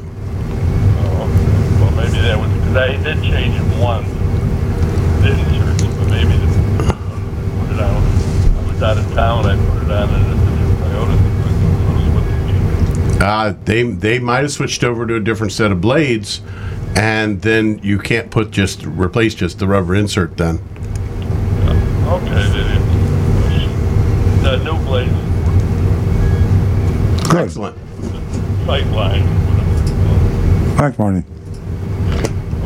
Well, maybe that was because I did change it once. The inserts, but maybe the, put it on. I was out of town. I put it on in a Toyota. So it was with me.
Uh, they they might have switched over to a different set of blades, and then you can't put just replace just the rubber insert then.
Okay, that answers the question. The new blades.
Excellent.
Sight line, whatever.
Thanks, Marty.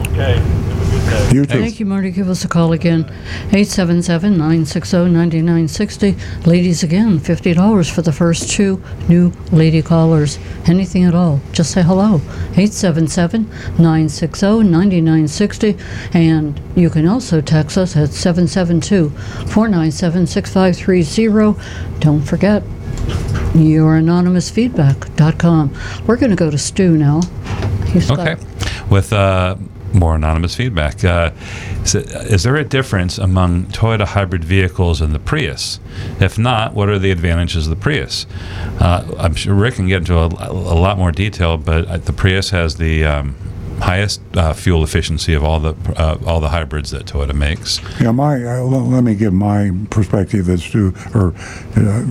Okay, have a good day.
You too.
Thank you, Marty. Give us a call again. 877 960 9960. Ladies, again, $50 for the first two new lady callers. Anything at all. Just say hello. 877 960 9960. And you can also text us at 772 497 6530. Don't forget, youranonymousfeedback.com. We're going to go to Stu now. He's
Okay. With uh, more anonymous feedback. Uh, is, it- is there a difference among Toyota hybrid vehicles and the Prius? If not, what are the advantages of the Prius? Uh, I'm sure Rick can get into a, a lot more detail, but uh, the Prius has the um, highest uh, fuel efficiency of all the uh, all the hybrids that Toyota makes.
Yeah, my uh, l- let me give my perspective as to, or uh,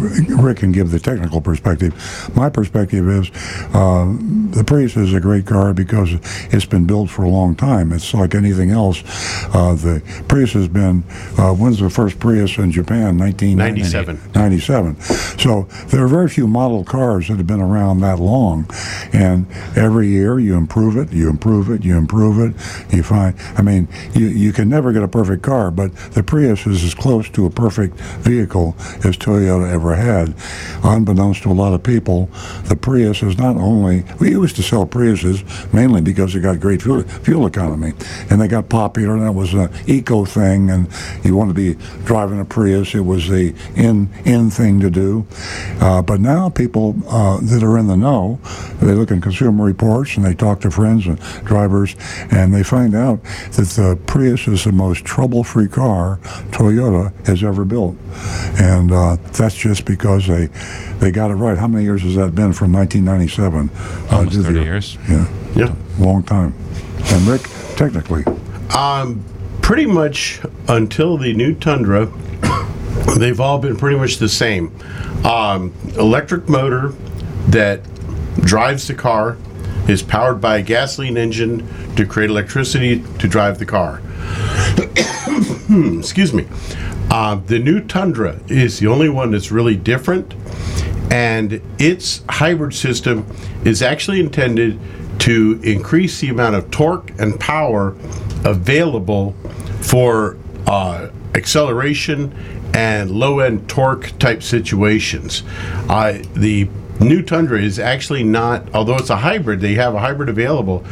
Rick can give the technical perspective. My perspective is uh, the Prius is a great car because it's been built for a long time. It's like anything else. Uh, the Prius has been. Uh, when's the first Prius in Japan? 1997. 97. So there are very few model cars that have been around that long, and every year you improve it, you improve it, you improve it. You find, I mean, you, you can never get a perfect car, but the Prius is as close to a perfect vehicle as Toyota ever had. Unbeknownst to a lot of people, the Prius is not only, we used to sell Priuses mainly because they got great fuel, fuel economy, and they got popular, and that was an eco thing, and you want to be driving a Prius, it was the in, in thing to do. Uh, but now people uh, that are in the know, they look in consumer reports and they talk to friends and drivers, and they find out that the Prius is the most trouble-free car Toyota has ever built, and uh, that's just because they they got it right. How many years has that been from 1997? Uh,
Almost
to
30
the-
years.
Yeah,
Yeah.
long time. And Rick, technically,
Um, pretty much until the new Tundra, they've all been pretty much the same. Um, electric motor that drives the car is powered by a gasoline engine to create electricity to drive the car. Excuse me. Uh, the new Tundra is the only one that's really different, and its hybrid system is actually intended to increase the amount of torque and power available for uh, acceleration and low end torque type situations. Uh, the new Tundra is actually not, although it's a hybrid, they have a hybrid available,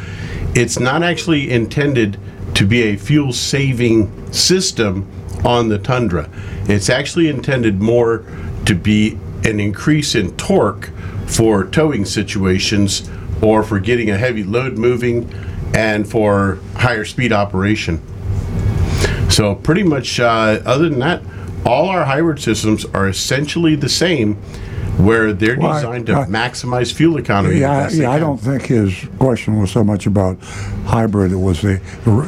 it's not actually intended to be a fuel saving system on the Tundra. It's actually intended more to be an increase in torque for towing situations or for getting a heavy load moving and for higher speed operation. So pretty much, uh, other than that, all our hybrid systems are essentially the same, where they're
Well,
designed to
I-
maximize fuel economy.
Yeah, yeah. I don't think his question was so much about hybrid. It was the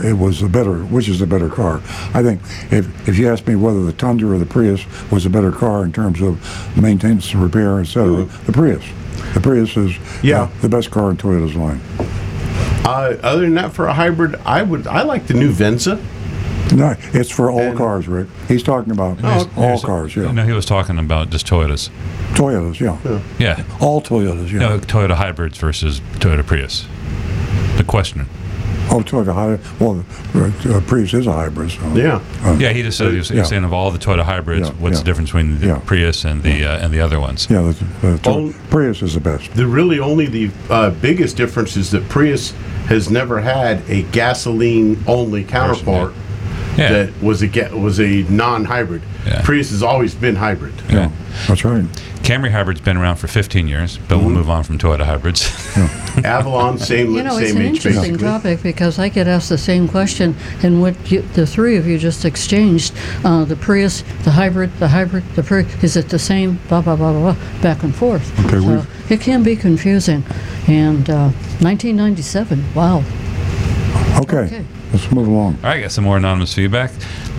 it was the better, which is the better car. I think if if you ask me whether the Tundra or the Prius was a better car in terms of maintenance and repair, etc., the Prius. The Prius is
Mm-hmm. Yeah.
uh, the best car in Toyota's line.
Uh, other than that, for a hybrid, I would I like the new Venza.
No, it's for all
And-
cars, Rick. He's talking about
Oh,
all cars. Yeah,
No, he was talking about just Toyotas.
Toyotas. Yeah,
Yeah.
all Toyotas. Yeah.
No, Toyota hybrids versus Toyota Prius. The question.
Oh, Toyota hybrid. Well, uh, Prius is a hybrid. So.
Yeah.
Uh,
Yeah, he just said he was, he was
Yeah.
saying of all the Toyota hybrids,
Yeah,
what's
yeah.
the difference between the
Yeah.
Prius and the uh, and the other ones?
Yeah, the, the,
Oh.
Prius is the best.
The really only the uh, biggest difference is that Prius has never had a gasoline only counterpart
Yeah.
that was a was a non-hybrid.
Yeah.
Prius has always been hybrid.
Yeah.
That's right.
Camry hybrid's been around for 15 years, but
Mm-hmm.
we'll move on from Toyota hybrids.
Avalon, same
You know, it's an
age
interesting
basically.
topic because I get asked the same question, and what you, the three of you just exchanged: uh, the Prius, the hybrid, the hybrid, the Prius. Is it the same? Blah blah blah blah, blah back and forth.
Okay,
so it can be confusing. And uh, 1997. Wow.
Okay,
Okay.
Let's move along.
All right, got some more anonymous feedback.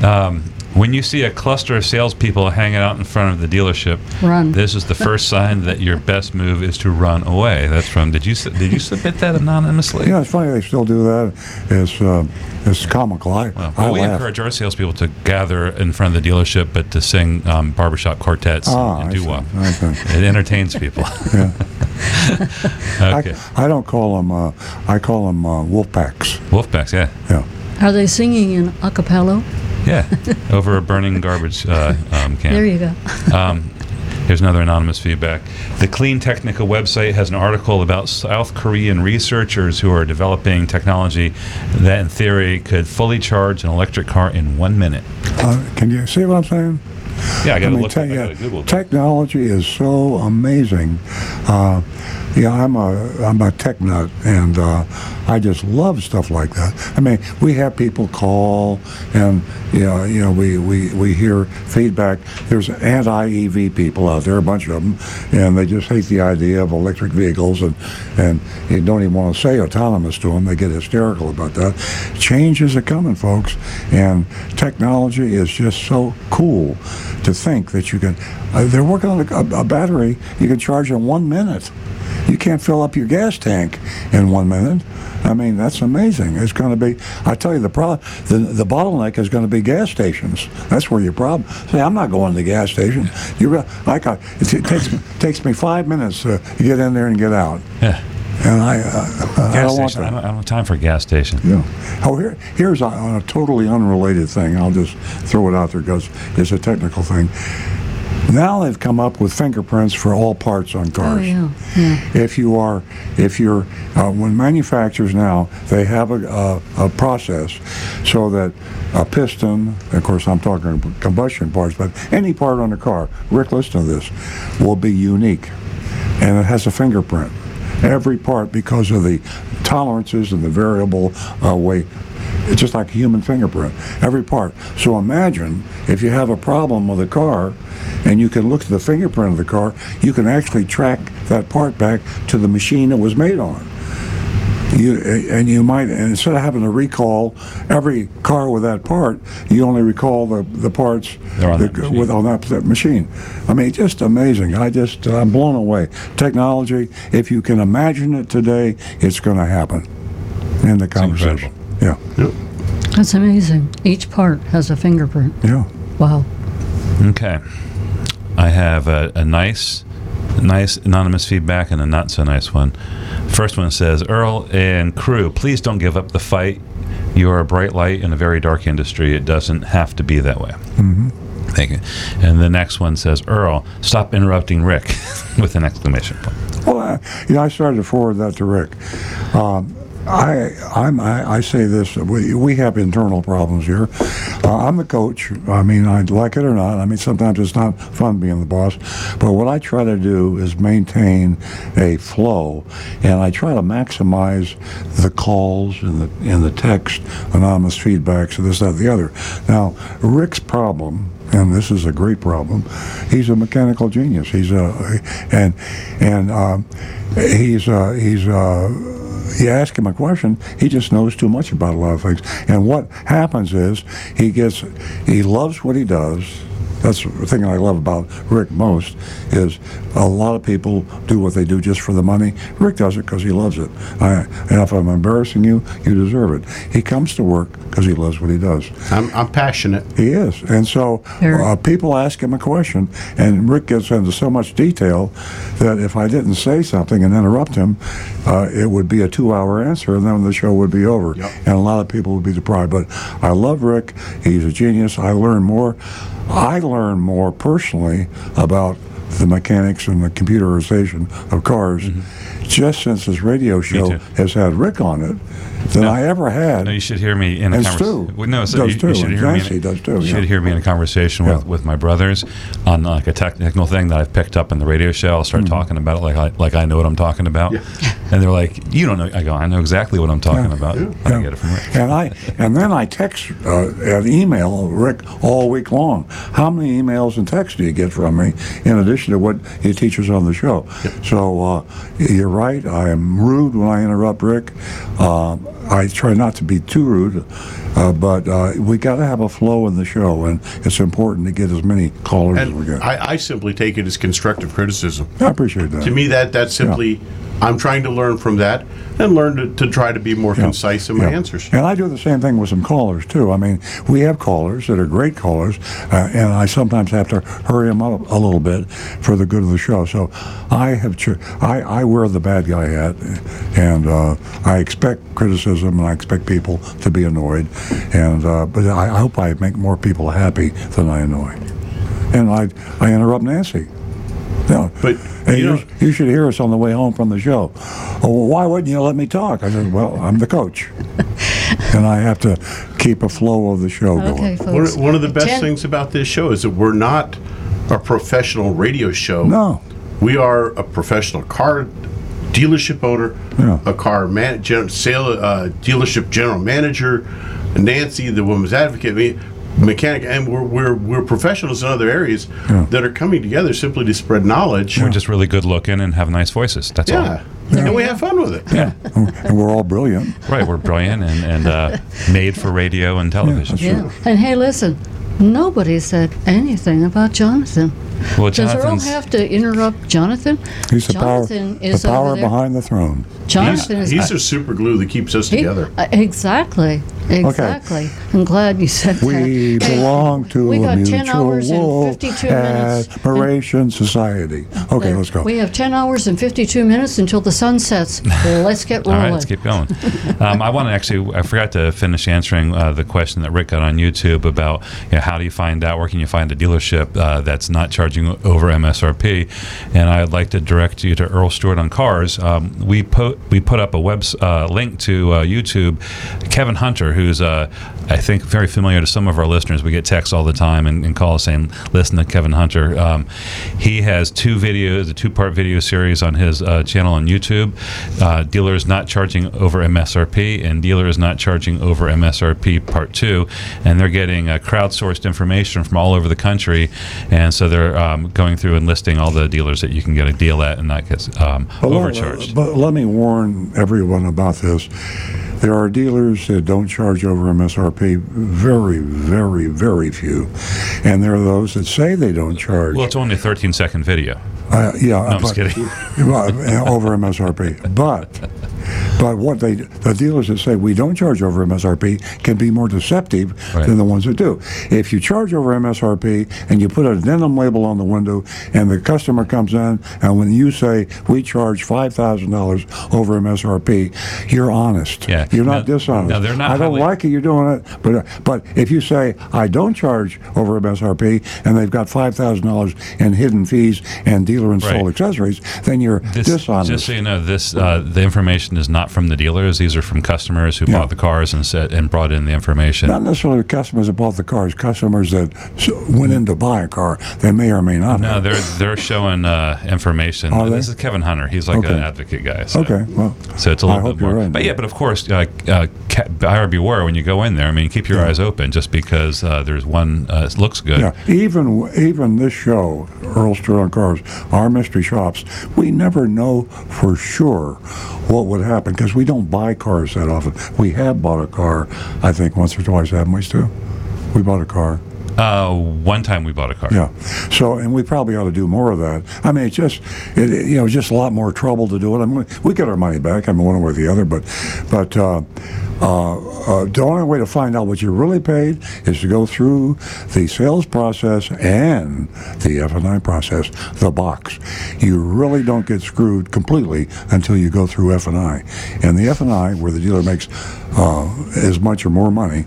Um, when you see a cluster of salespeople hanging out in front of the dealership,
Run.
This is the first sign that your best move is to run away. That's from. Did you did you submit that anonymously?
Yeah, it's funny they still do that. It's uh, it's comical. I
Well,
I
we
laugh.
encourage our salespeople to gather in front of the dealership, but to sing um, barbershop quartets
Ah,
and
I
do
see.
wop. It entertains people.
Yeah.
okay.
I, I don't call them. Uh, I call them uh, wolf packs.
Wolfpacks, yeah.
Yeah.
Are they singing in a cappella?
Yeah. Over a burning garbage uh, um, can.
There you go.
Um, here's another anonymous feedback. The CleanTechnica website has an article about South Korean researchers who are developing technology that, in theory, could fully charge an electric car in one minute.
Uh, can you see what I'm saying?
Yeah, I got to
mean,
look.
te-
I
yeah,
got to Google.
technology is so amazing. Uh, Yeah, I'm a I'm a tech nut, and uh, I just love stuff like that. I mean, we have people call, and you know, you know, we, we, we hear feedback. There's anti-EV people out there, a bunch of them, and they just hate the idea of electric vehicles, and and you don't even want to say autonomous to them. They get hysterical about that. Changes are coming, folks, and technology is just so cool to think that you can. Uh, they're working on a, a battery you can charge in one minute. You can't fill up your gas tank in one minute. I mean, that's amazing. It's going to be. I tell you, the problem, the, the bottleneck is going to be gas stations. That's where your problem. Say, I'm not going to the gas station. You like I, it, it takes takes me five minutes to get in there and get out,
Yeah.
and I, uh, I don't want
station. I
that.
don't, I don't have time for a gas station.
Yeah. Oh, here, here's a, a totally unrelated thing. I'll just throw it out there because it's a technical thing. Now they've come up with fingerprints for all parts on
Oh,
cars.
yeah. yeah.
If you are, if you're, uh, when manufacturers now they have a, a, a process so that a piston, of course I'm talking combustion parts, but any part on the car, Rick, listen to this, will be unique, and it has a fingerprint. Every part because of the tolerances and the variable uh, weight. It's just like a human fingerprint, every part. So imagine if you have a problem with a car and you can look at the fingerprint of the car, you can actually track that part back to the machine it was made on. You, and you might, and instead of having to recall every car with that part, you only recall the, the parts
on that
that- with on that, that machine. I mean, just amazing. I just, I'm blown away. Technology, if you can imagine it today, it's going to happen in the conversation. Yeah,
That's amazing. Each part has a fingerprint.
yeah.
Wow.
Okay. I have a, a nice, nice anonymous feedback and a not so nice one. First one says, Earl and crew, please don't give up the fight. You are a bright light in a very dark industry. It doesn't have to be that way. Mm-hmm. Thank you. And the next one says, Earl, stop interrupting Rick with an exclamation point.
Well, you know, I started to forward that to Rick. Um, I, I'm, I, I say this: we, we have internal problems here. Uh, I'm the coach. I mean, I like it or not. I mean, sometimes it's not fun being the boss, but what I try to do is maintain a flow, and I try to maximize the calls and the and the text, anonymous feedbacks, and this, that, the other. Now, Rick's problem and this is a great problem. He's a mechanical genius. He's a and and um, he's uh, he's. Uh, you ask him a question, he just knows too much about a lot of things. And what happens is he gets, he loves what he does. That's the thing I love about Rick most is a lot of people do what they do just for the money. Rick does it because he loves it. I, and if I'm embarrassing you, you deserve it. He comes to work because he loves what he does.
I'm, I'm passionate.
He is. And so uh, people ask him a question, and Rick gets into so much detail that if I didn't say something and interrupt him, uh, it would be a two hour answer, and then the show would be over.
Yep.
And a lot of people would be deprived. But I love Rick. He's a genius. I learn more. I learn more personally about the mechanics and the computerization of cars mm-hmm. just since this radio show has had Rick on it than I ever had.
No, you should hear me in a conversation.
Stu
No, so
does
you,
too,
you should
and
hear me. In,
does too,
You
yeah.
should hear me in a conversation with,
Yeah.
with my brothers on like a technical thing that I've picked up in the radio show. I'll
Mm-hmm.
start talking about it like I, like I know what I'm talking about,
Yeah.
and they're like, "You don't know." I go, "I know exactly what I'm talking
Yeah.
about."
Yeah.
I get it from Rick.
And I and then I text uh, and email Rick all week long. How many emails and texts do you get from me in addition to what he teaches on the show? So uh, you're right. I am rude when I interrupt Rick. Uh, I try not to be too rude, uh, but uh, we got to have a flow in the show, and it's important to get as many callers as we
And
get.
I, I simply take it as constructive criticism.
I appreciate that.
To me, that that's simply, I'm trying to learn from that and learn to, to try to be more
Yeah.
concise in my
Yeah.
answers.
And I do the same thing with some callers too. I mean, we have callers that are great callers, uh, and I sometimes have to hurry them up a little bit for the good of the show. So I have ch- I, I wear the bad guy hat, and uh, I expect criticism, and I expect people to be annoyed, and uh, but I, I hope I make more people happy than I annoy. And I I interrupt Nancy. Yeah.
But,
Hey,
you
you,
know-
you should hear us on the way home from the show. Oh, well, why wouldn't you let me talk? I said, well, I'm the coach. and I have to keep a flow of the show
Okay,
going.
folks.
One, one of the best
Jen-
things about this show is that we're not a professional radio show.
No.
We are a professional car dealership owner,
Yeah.
a car man, gen, sale, uh, dealership general manager, Nancy, the woman's advocate, me, mechanic, and we're, we're, we're professionals in other areas
Yeah.
that are coming together simply to spread knowledge.
We're just really good looking and have nice voices. That's all.
yeah. And we have fun with it.
Yeah.
and we're all brilliant.
Right. We're brilliant and, and uh, made for radio and television.
Yeah. And hey, listen, nobody said anything about Jonathan.
Well,
Does Earl have to interrupt Jonathan?
He's the power,
Jonathan
the
is the
power
over there.
behind the throne.
Jonathan
He's,
is.
he's the super glue that keeps us
he-
together.
uh, exactly. Exactly. I'm glad you said that.
We belong to
we
a
got 10 hours and
mutual
52 minutes.
admiration society. Okay, let's go.
We have 10 hours and 52 minutes until the sun sets. Let's get rolling.
right, let's keep going. Um, I want to actually, I forgot to finish answering uh, the question that Rick got on YouTube about you know, how do you find out, where can you find a dealership uh, that's not charging over MSRP? And I'd like to direct you to Earl Stewart on Cars. Um, we put we put up a web uh, link to uh, YouTube. Kevin Hunter, who's uh, I think very familiar to some of our listeners, we get texts all the time and, and calls saying, "Listen to Kevin Hunter." Um, he has two videos, a two-part video series on his uh, channel on YouTube. Uh, dealers not charging over MSRP and dealers not charging over MSRP Part Two, and they're getting uh, crowdsourced information from all over the country, and so they're um, going through and listing all the dealers that you can get a deal at and not get um,
But let-
overcharged.
But let me warn everyone about this. There are dealers that don't charge over MSRP, very, very, very few. And there are those that say they don't charge.
Well, it's only a 13 second video.
Uh, yeah,
I'm just kidding.
over MSRP. But but what they the dealers that say we don't charge over MSRP can be more deceptive
Right.
than the ones that do. If you charge over MSRP and you put addendum label on the window and the customer comes in and when you say we charge five thousand dollars over MSRP, you're honest.
Yeah.
You're not
No-
dishonest.
no, they're not
I don't
highly-
like it. You're doing it, but but if you say I don't charge over MSRP and they've got five thousand dollars in hidden fees and dealer installed
Right.
accessories, then you're
This,
dishonest.
just so you know, this uh, the information is not from the dealers. These are from customers who
Yeah.
bought the cars and said and brought in the information.
not necessarily the customers that bought the cars, customers that went in to buy a car. They may or may not
no,
have.
they're they're showing uh, information.
Are they?
This is Kevin Hunter. He's like
Okay.
an advocate guy. So.
Okay, well,
So it's a little bit more.
you're right.
But yeah, but of course, uh, uh, buyer beware when you go in there. I mean, keep your
Yeah.
eyes open. Just because uh, there's one uh, looks good.
Yeah, even even this show, Earl on Cars, our mystery shops, we never know for sure what would happen because we don't buy cars that often. We have bought a car, I think, once or twice, haven't we, Stu? We bought a car.
Uh, one time we bought a car.
Yeah. So, and we probably ought to do more of that. I mean, it's just, it, it- you know, just a lot more trouble to do it. I mean, we get our money back. I mean, one way or the other, but, but, uh, uh, uh, the only way to find out what you really paid is to go through the sales process and the F&I process, the box. You really don't get screwed completely until you go through F&I. And the F&I, where the dealer makes uh, as much or more money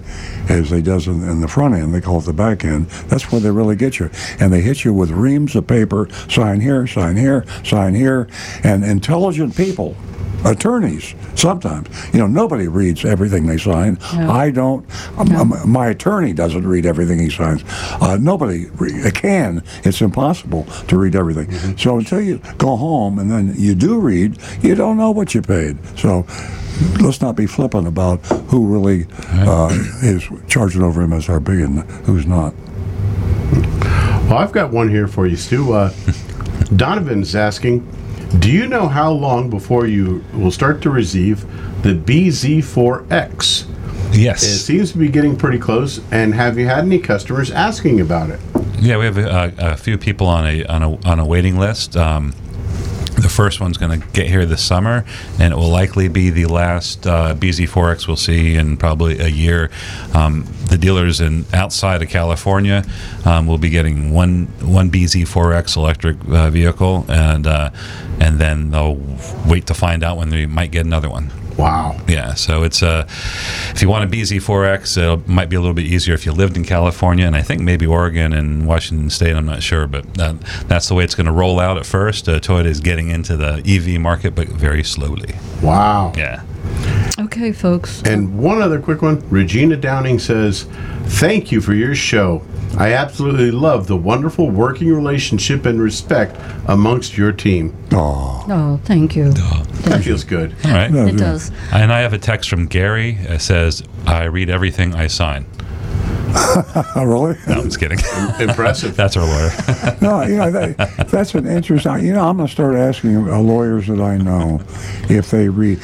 as they does in, in the front end, they call it the back end. That's where they really get you, and they hit you with reams of paper. Sign here, sign here, sign here, and intelligent people. Attorneys, sometimes, you know, nobody reads everything they sign.
No.
I don't. um, um, my attorney doesn't read everything he signs. Uh, nobody re- can. It's impossible to read everything. So until you go home and then you do read, you don't know what you paid. So let's not be flippant about who really uh, is charging over MSRP and who's not.
Well, I've got one here for you, Stu. Uh, Donovan's asking, do you know how long before you will start to receive the BZ4X?
Yes.
It seems to be getting pretty close. And have you had any customers asking about it?
Yeah, we have a, a few people on a on a on a waiting list. Um, first one's going to get here this summer, and it will likely be the last uh, BZ4X we'll see in probably a year. Um, the dealers in outside of California um, will be getting one one BZ4X electric uh, vehicle, and uh, and then they'll wait to find out when they might get another one.
Wow.
Yeah, so it's uh, if you want a BZ4X, it might be a little bit easier if you lived in California, and I think maybe Oregon and Washington State. I'm not sure, but uh, that's the way it's going to roll out at first. Uh, Toyota is getting into the EV market, but very slowly.
Wow.
Yeah.
Okay, folks.
And one other quick one. Regina Downing says, Thank you for your show. I absolutely love the wonderful working relationship and respect amongst your team.
Oh,
Oh, thank you.
That feels good.
All right.
It does.
And I have a text from Gary. It says, I read everything I sign.
really?
No, I'm just kidding.
Impressive.
That's our lawyer.
No, you know that, that's an interesting. You know, I'm going to start asking uh, lawyers that I know if they read.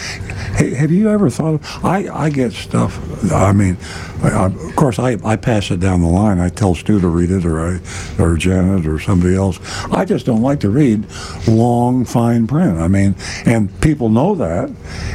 Hey, have you ever thought? Of, I I get stuff. I mean, I, I- of course, I, I pass it down the line. I tell Stu to read it, or I, or Janet, or somebody else. I just don't like to read long, fine print. I mean, and people know that.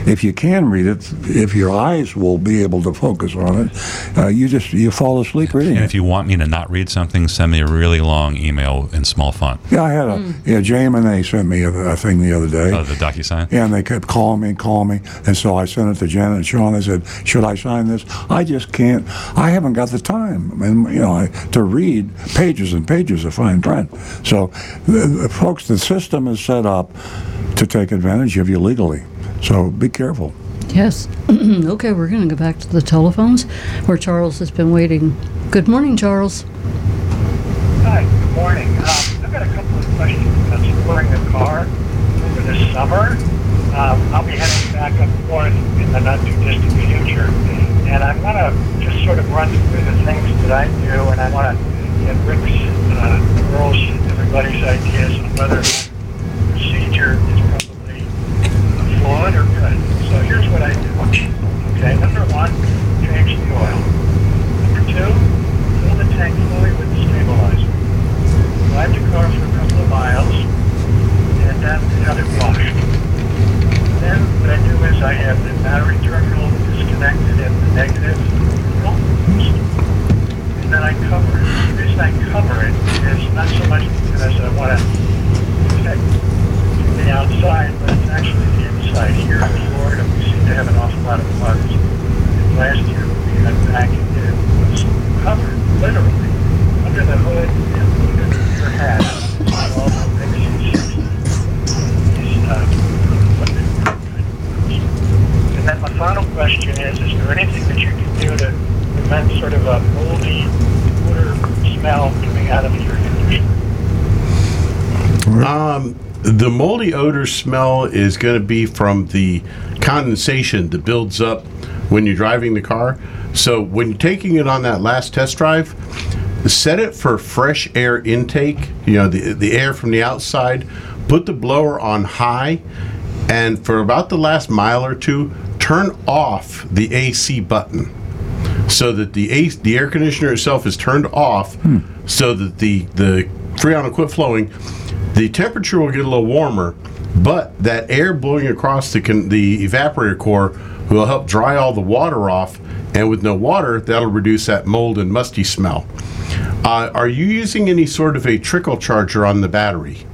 If you can read it, if your eyes will be able to focus on it, uh, you just you fall asleep reading
and if you want me to not read something, send me a really long email in small font.
Yeah, I had a mm. yeah. Jam and they sent me a, a thing the other day.
Oh, the DocuSign?
Yeah, and they kept calling me and calling me. And so I sent it to Janet and Sean. I said, Should I sign this? I just can't. I haven't got the time. And, you know, I, to read pages and pages of fine print. So, the, the- folks, the system is set up to take advantage of you legally. So be careful.
Yes. okay, we're going to go back to the telephones where Charles has been waiting. Good morning, Charles.
Hi, good morning. Um, I've got a couple of questions about storing a car over the summer. Um, I'll be heading back up north in the not too distant future, and I want to just sort of run through the things that I do, and I want to get Rick's, uh, Earl's, everybody's ideas on whether the procedure is flawed or good. So here's what I do. Okay, number one, change the oil. Number two, fill the tank fully with stabilizer. Drive the car for a couple of miles, and then have it washed. Then what I do is I have the battery terminal disconnected at the negative and then I cover it. The reason I cover it is not so much because I want to protect the outside, but it's actually the inside. Here in Florida, we seem to have an awful lot of floods. And last year, we had back in it was covered, literally, under the hood and under your these, uh, And then my final question is, is there anything that you can do to prevent sort of a moldy odor smell coming out of your conditioner?
Um, the moldy odor smell is going to be from the condensation that builds up when you're driving the car. So when you're taking it on that last test drive, set it for fresh air intake. You know, the the air from the outside. Put the blower on high, and for about the last mile or two, turn off the AC button so that the A- the air conditioner itself is turned off, hmm. so that the the freon will quit flowing. The temperature will get a little warmer, but that air blowing across the con- the evaporator core will help dry all the water off. And with no water, that'll reduce that mold and musty smell. Uh, are you using any sort of a trickle charger on the battery?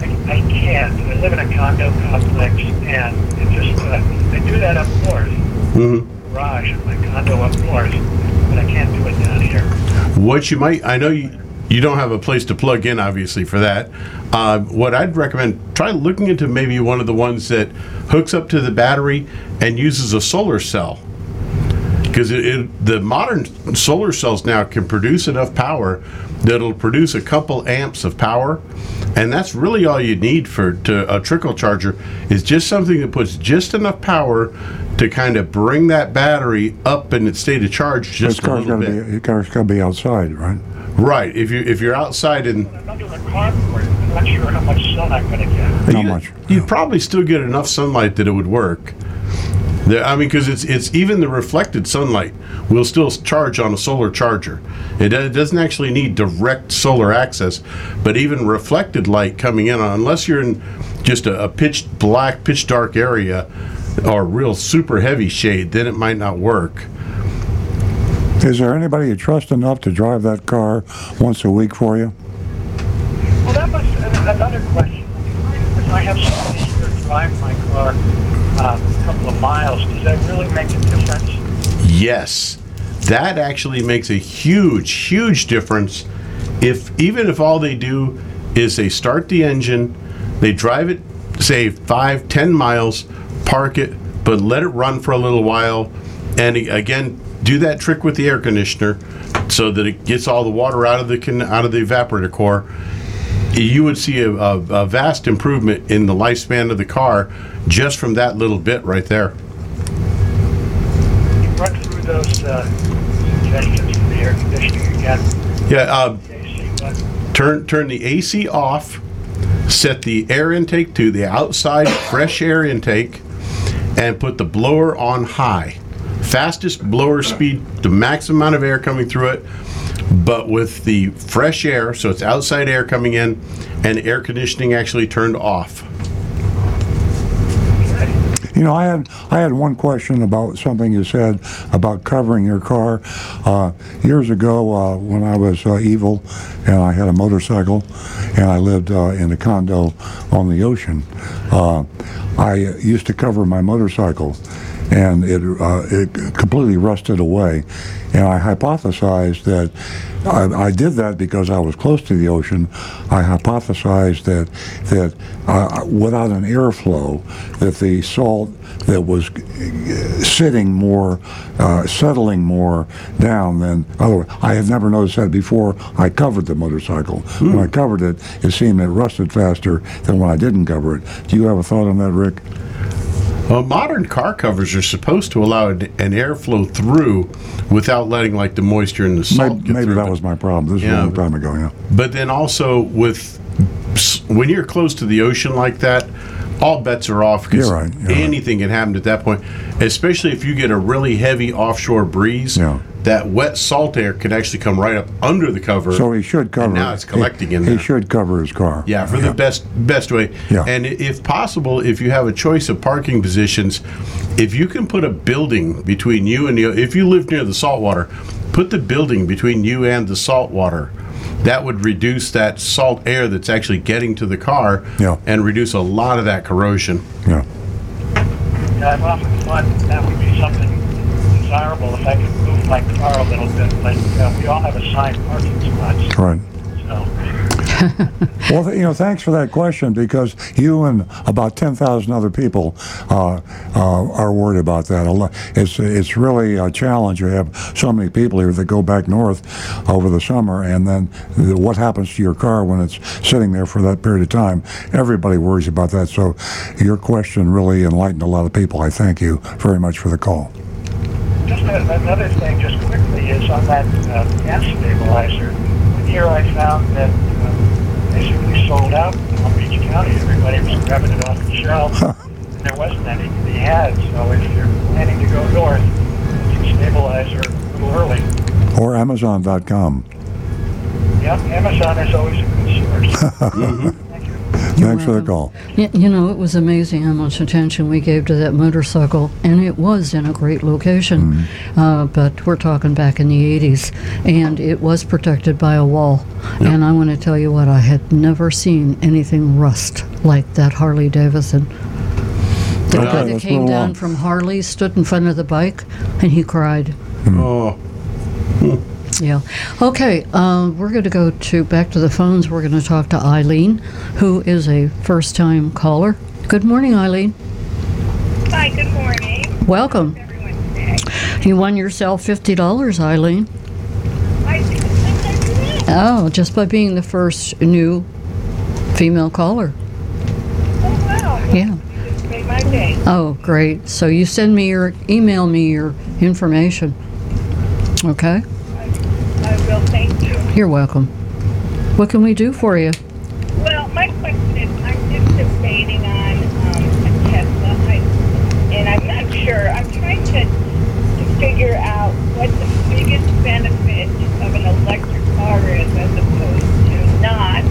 I, I can't. I live in a condo complex, and it just uh, I do that up north,
Mm-hmm.
garage in my condo up north, but I can't do it down here.
What you might, I know you, you don't have a place to plug in, obviously, for that. Uh, what I'd recommend, try looking into maybe one of the ones that hooks up to the battery and uses a solar cell. Because the modern solar cells now can produce enough power that it'll produce a couple amps of power, and that's really all you need for to, a trickle charger is just something that puts just enough power to kind of bring that battery up in its state of charge
This
just a little bit.
be your car's got to be outside, right?
Right. If you if you're outside and
I'm under the carport. I'm not sure how much sun I'm going to get.
How
you,
much?
you'd probably still get enough sunlight that it would work. I mean, because it's it's even the reflected sunlight will still charge on a solar charger. It, it doesn't actually need direct solar access, but even reflected light coming in, unless you're in just a, a pitch black, pitch dark area or real super heavy shade, then it might not work.
Is there anybody you trust enough to drive that car once a week for you?
Well, that was another question. I have somebody here drive my car uh, a couple of miles, does that really make a difference?
Yes, that actually makes a huge, huge difference. If even if all they do is they start the engine, they drive it, say five, ten miles, park it, but let it run for a little while, and again, do that trick with the air conditioner so that it gets all the water out of the out of the evaporator core, you would see a, a, a vast improvement in the lifespan of the car just from that little bit right there.
You run through those uh, suggestions for the air conditioning again.
Yeah, uh, turn turn the AC off, set the air intake to the outside fresh air intake, and put the blower on high. Fastest blower speed, the max amount of air coming through it, but with the fresh air, so it's outside air coming in, and air conditioning actually turned off.
You know, I had I had one question about something you said about covering your car. Uh, years ago, uh, when I was uh, evil, and I had a motorcycle, and I lived uh, in a condo on the ocean, uh, I used to cover my motorcycle, and it uh, it completely rusted away. And I hypothesized that I, I did that because I was close to the ocean. I hypothesized that that uh, without an airflow, that the salt that was sitting more, uh, settling more down than otherwise. I had never noticed that before I covered the motorcycle. When I covered it, it seemed it rusted faster than when I didn't cover it. Do you have a thought on that, Rick?
Well, modern car covers are supposed to allow an airflow through without letting like the moisture and the salt
Maybe,
get
maybe that was my problem. This
Yeah,
was a long time ago, yeah.
But then also with when you're close to the ocean like that, all bets are off because
right, you're right.
anything can happen at that point. Especially if you get a really heavy offshore breeze,
Yeah.
That wet salt air can actually come right up under the cover.
So he should cover.
And now it's collecting
he,
in
He should cover his car.
Yeah, for the best best way.
Yeah.
And if possible, if you have a choice of parking positions, if you can put a building between you and the if you live near the salt water, put the building between you and the salt water That would reduce that salt air that's actually getting to the car
Yeah.
and reduce a lot of that corrosion.
Yeah.
Yeah, I've often thought that would be something desirable if I could move my car a little bit, but uh, we all have assigned parking spots,
Right.
so.
Well, you know, thanks for that question because you and about 10,000 other people uh, uh, are worried about that. It's, it's really a challenge. You have so many people here that go back north over the summer, and then the, what happens to your car when it's sitting there for that period of time? Everybody worries about that. So your question really enlightened a lot of people. I thank you very much for the call.
Just a- another thing, just quickly, is on that uh, gas stabilizer. Here I found that uh, basically sold out in Palm Beach County. Everybody was grabbing it off the shelf. and there wasn't any to be had. So if you're planning to go north, get your stabilizer a little early.
Or Amazon.com.
Yep, Amazon is always a good source. Thank you.
Thanks for the call.
Y- You know, it was amazing how much attention we gave to that motorcycle, and it was in a great location. Uh, but we're talking back in the 80s, and it was protected by a wall. And I want to tell you what, I had never seen anything rust like that Harley Davidson. The
Okay,
guy that came
move
down
on.
from Harley stood in front of the bike, and he cried.
Oh,
Yeah. Okay. Uh, we're going to go to back to the phones. We're going to talk to Eileen, who is a first-time caller. Good morning, Eileen.
Hi, good morning.
Welcome. You won yourself fifty dollars, Eileen.
I think it's
Oh, just by being the first new female caller.
Oh, wow.
Yeah.
You just made my day.
Oh, great. So you send me your email me your information. Okay.
I will thank you.
You're welcome. What can we do for you?
Well, my question is, I'm just debating on um, a Tesla, I, and I'm not sure. I'm trying to, to figure out what the biggest benefit of an electric car is as opposed to not.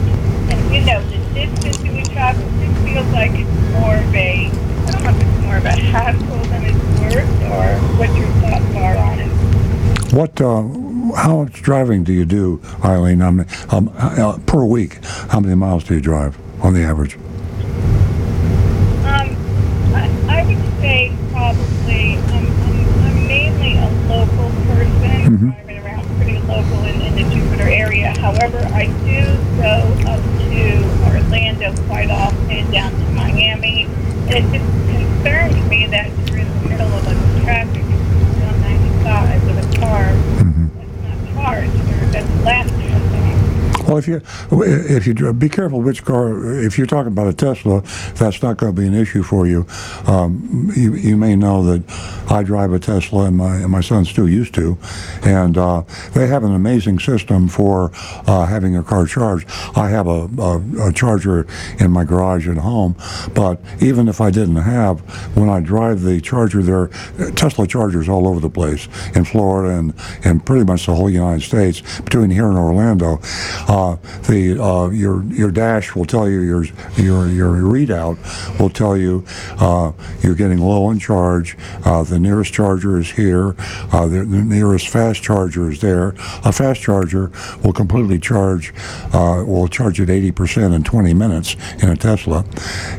And you know, the distance we travel, it feels like it's more of a, I don't know if it's more of a hassle than it's worth, or what your thoughts are on it.
What, uh, how much driving do you do, Eileen, um, um, uh, per week? How many miles do you drive on the average?
Um, I, I would say probably um, I'm, I'm mainly a local person, driving around pretty local in, in the Jupiter area. However, I do go up to Orlando quite often, down to Miami. And it just concerns me that you're in the middle of a traffic on 95 with a
Well, if you if you be careful which car. If you're talking about a Tesla, that's not going to be an issue for you. Um, you. You may know that I drive a Tesla, and my and my son Stu used to, and uh, they have an amazing system for uh, having a car charged. I have a, a, a charger in my garage at home, but even if I didn't have, when I drive the charger there, are Tesla chargers all over the place in Florida and and pretty much the whole United States between here and Orlando. Uh, the uh, your your dash will tell you your your your readout will tell you uh, you're getting low on charge. Uh, the nearest charger is here. Uh, the, the nearest fast charger is there. A fast charger will completely charge uh, will charge at 80% in 20 minutes in a Tesla,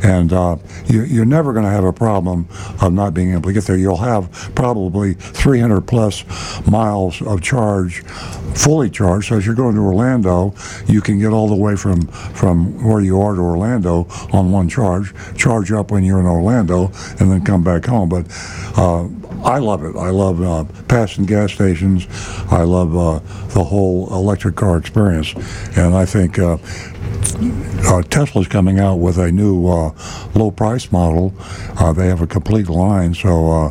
and uh, you, you're never going to have a problem of not being able to get there. You'll have probably 300 plus miles of charge fully charged. So as you're going to Orlando, you can get all the way from from where you are to Orlando on one charge. Charge up when you're in Orlando, and then come back home. But uh, I love it. I love uh, passing gas stations. I love uh, the whole electric car experience, and I think. Uh, uh, Tesla's coming out with a new uh, low price model. Uh, they have a complete line, so uh,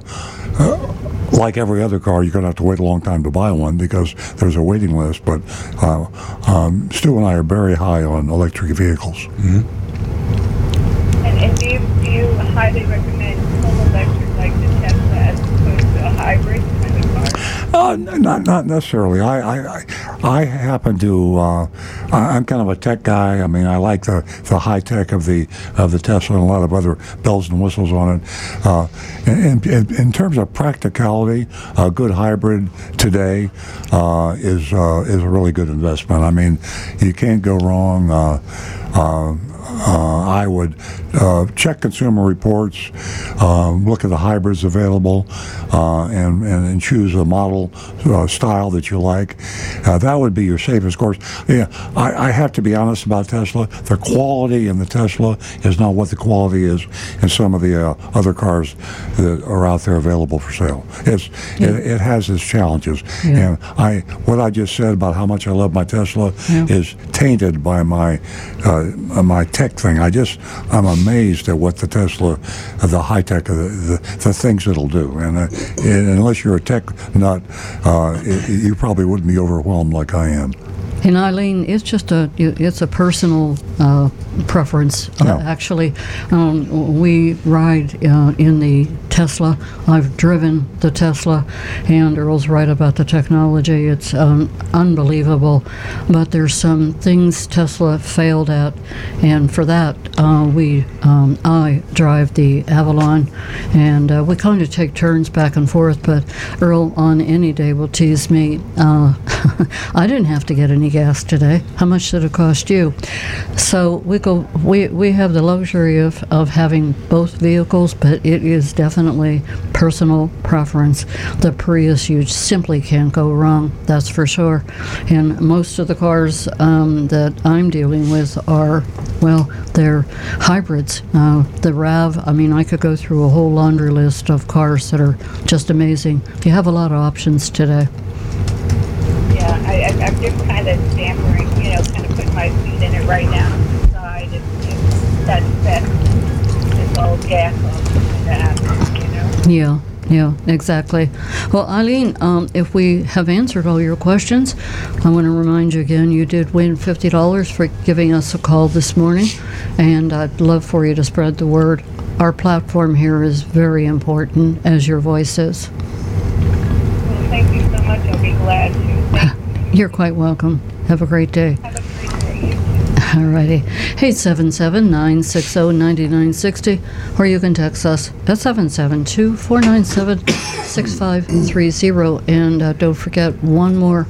like every other car, you're going to have to wait a long time to buy one because there's a waiting list. But uh, um, Stu and I are very high on electric vehicles.
And, and do you, do you highly recommend full electric like the Tesla as opposed to a hybrid kind of car?
Uh, not not necessarily. I I, I, happen to. Uh, I'm kind of a tech guy. I mean, I like the, the high tech of the of the Tesla and a lot of other bells and whistles on it. Uh, in, in, terms of practicality, a good hybrid today uh, is uh, is a really good investment. I mean, you can't go wrong. Uh, uh, I would uh, check consumer reports, uh, look at the hybrids available, uh, and, and and choose a model uh, style that you like. Uh, that would be your safest course. Yeah, I, I have to be honest about Tesla. The quality in the Tesla is not what the quality is in some of the uh, other cars that are out there available for sale. It's it, it has its challenges,
Yeah.
and I what I just said about how much I love my Tesla
Yeah.
is tainted by my uh, my tech thing. I just I'm amazed at what the Tesla, the high tech, uh, the, the things it'll do. And, uh, and unless you're a tech nut, uh, you probably wouldn't be overwhelmed like I am.
And Eileen, it's just a it's a personal uh, preference. Uh, actually, um, we ride uh, in the Tesla. I've driven the Tesla, and Earl's right about the technology. It's um, unbelievable, but there's some things Tesla failed at, and for that uh, we um, I drive the Avalon, and uh, we kind of take turns back and forth. But Earl on any day will tease me. Uh, I didn't have to get any gas today. How much did it cost you? So we go. We we have the luxury of of having both vehicles, but it is definitely personal preference. The Prius, you simply can't go wrong. That's for sure. And most of the cars um, that I'm dealing with are, well, they're hybrids. Uh, the Rav. I mean, I could go through a whole laundry list of cars that are just amazing. You have a lot of options today.
Yeah, I, I'm just kind of stammering, you know, kind of putting my feet in it right now side. That's best. It's all gas kind of happens, you know.
Yeah, yeah, exactly. Well, Eileen, um, if we have answered all your questions, I want to remind you again you did win $50 for giving us a call this morning, and I'd love for you to spread the word. Our platform here is very important, as your voice is.
Well, thank you so much. I'll be glad to.
You're quite welcome. Have a great day.
Have a great day.
Alrighty. 877 960 9960, or you can text us at 772 497 6530. And uh, don't forget one more.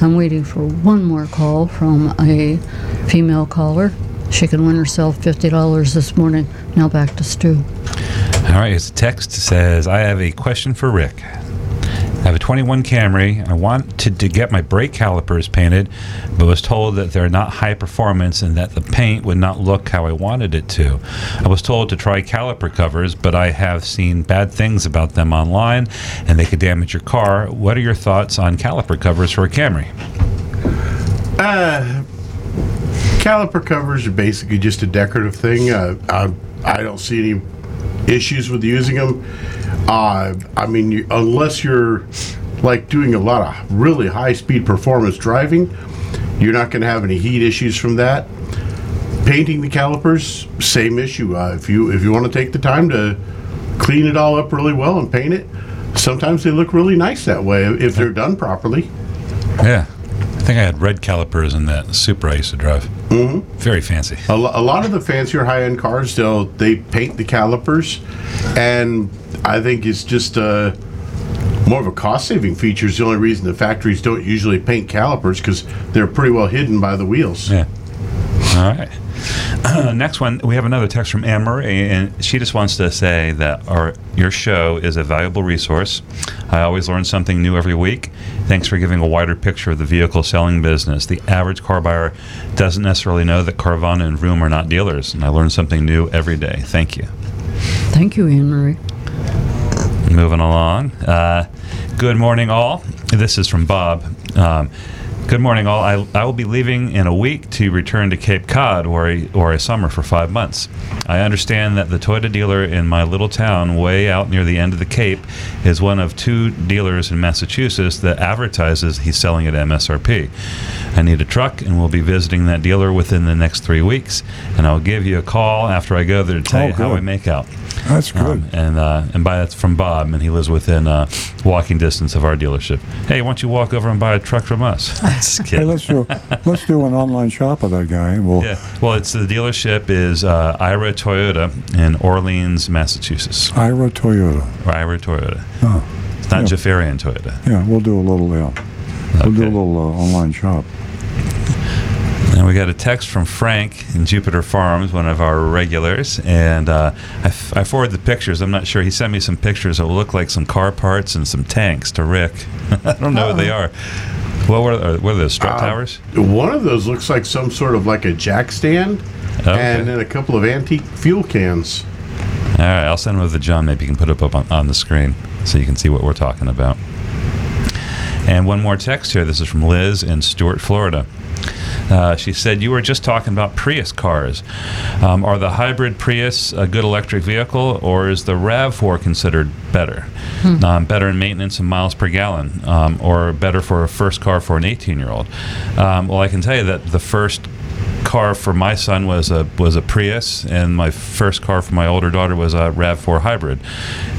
I'm waiting for one more call from a female caller. She can win herself $50 this morning. Now back to Stu.
All right, his text says, I have a question for Rick. I have a 21 Camry. I wanted to get my brake calipers painted, but was told that they're not high performance and that the paint would not look how I wanted it to. I was told to try caliper covers, but I have seen bad things about them online and they could damage your car. What are your thoughts on caliper covers for a Camry?
Uh, Caliper covers are basically just a decorative thing. Uh, I, I don't see any issues with using them. Uh, I mean, you, unless you're like doing a lot of really high speed performance driving, you're not going to have any heat issues from that. Painting the calipers, same issue. Uh, if you if you want to take the time to clean it all up really well and paint it, sometimes they look really nice that way if they're done properly.
Yeah. I think I had red calipers in that Supra I used to drive. Mm-hmm. Very fancy.
A, lo- a lot of the fancier high-end cars, they'll they paint the calipers, and I think it's just uh, more of a cost-saving feature. Is the only reason the factories don't usually paint calipers because they're pretty well hidden by the wheels.
Yeah. All right. next one, we have another text from Anne Marie, and she just wants to say that our your show is a valuable resource. I always learn something new every week. Thanks for giving a wider picture of the vehicle selling business. The average car buyer doesn't necessarily know that Carvana and Vroom are not dealers, and I learn something new every day. Thank you.
Thank you, Anne Marie.
Moving along. Uh, good morning, all. This is from Bob. Um, good morning, all. I, I will be leaving in a week to return to Cape Cod or a, or a summer for five months. I understand that the Toyota dealer in my little town, way out near the end of the Cape, is one of two dealers in Massachusetts that advertises he's selling at MSRP. I need a truck and will be visiting that dealer within the next three weeks, and I'll give you a call after I go there to tell
Oh,
you how
good.
I make out.
That's good.
Um, and uh, and by that's from Bob, and he lives within uh, walking distance of our dealership. Hey, why don't you walk over and buy a truck from us? Just
hey, let's do let's do an online shop of that guy. We'll
Yeah. Well, it's the dealership is uh, Ira Toyota in Orleans, Massachusetts.
Ira Toyota.
Or Ira Toyota.
Oh,
It's not
Yeah.
Jaffarian Toyota.
yeah, we'll do a little. Yeah, we'll do a little uh, online shop.
And we got a text from Frank in Jupiter Farms, one of our regulars, and uh, I, f- I forwarded the pictures. I'm not sure. He sent me some pictures that look like some car parts and some tanks to Rick. I don't know what they are. What were, uh, what are those, strut
Uh,
towers?
One of those looks like some sort of like a jack stand,
Okay.
and then a couple of antique fuel cans.
All right, I'll send them over to John. Maybe you can put it up on, on the screen so you can see what we're talking about. And one more text here. This is from Liz in Stuart, Florida. Uh, she said, You were just talking about Prius cars. Um, are the hybrid Prius a good electric vehicle, or is the RAV4 considered better? Um, better in maintenance and miles per gallon, um, or better for a first car for an 18 year old? Um, well, I can tell you that the first car for my son was a was a Prius, and my first car for my older daughter was a Rav4 hybrid.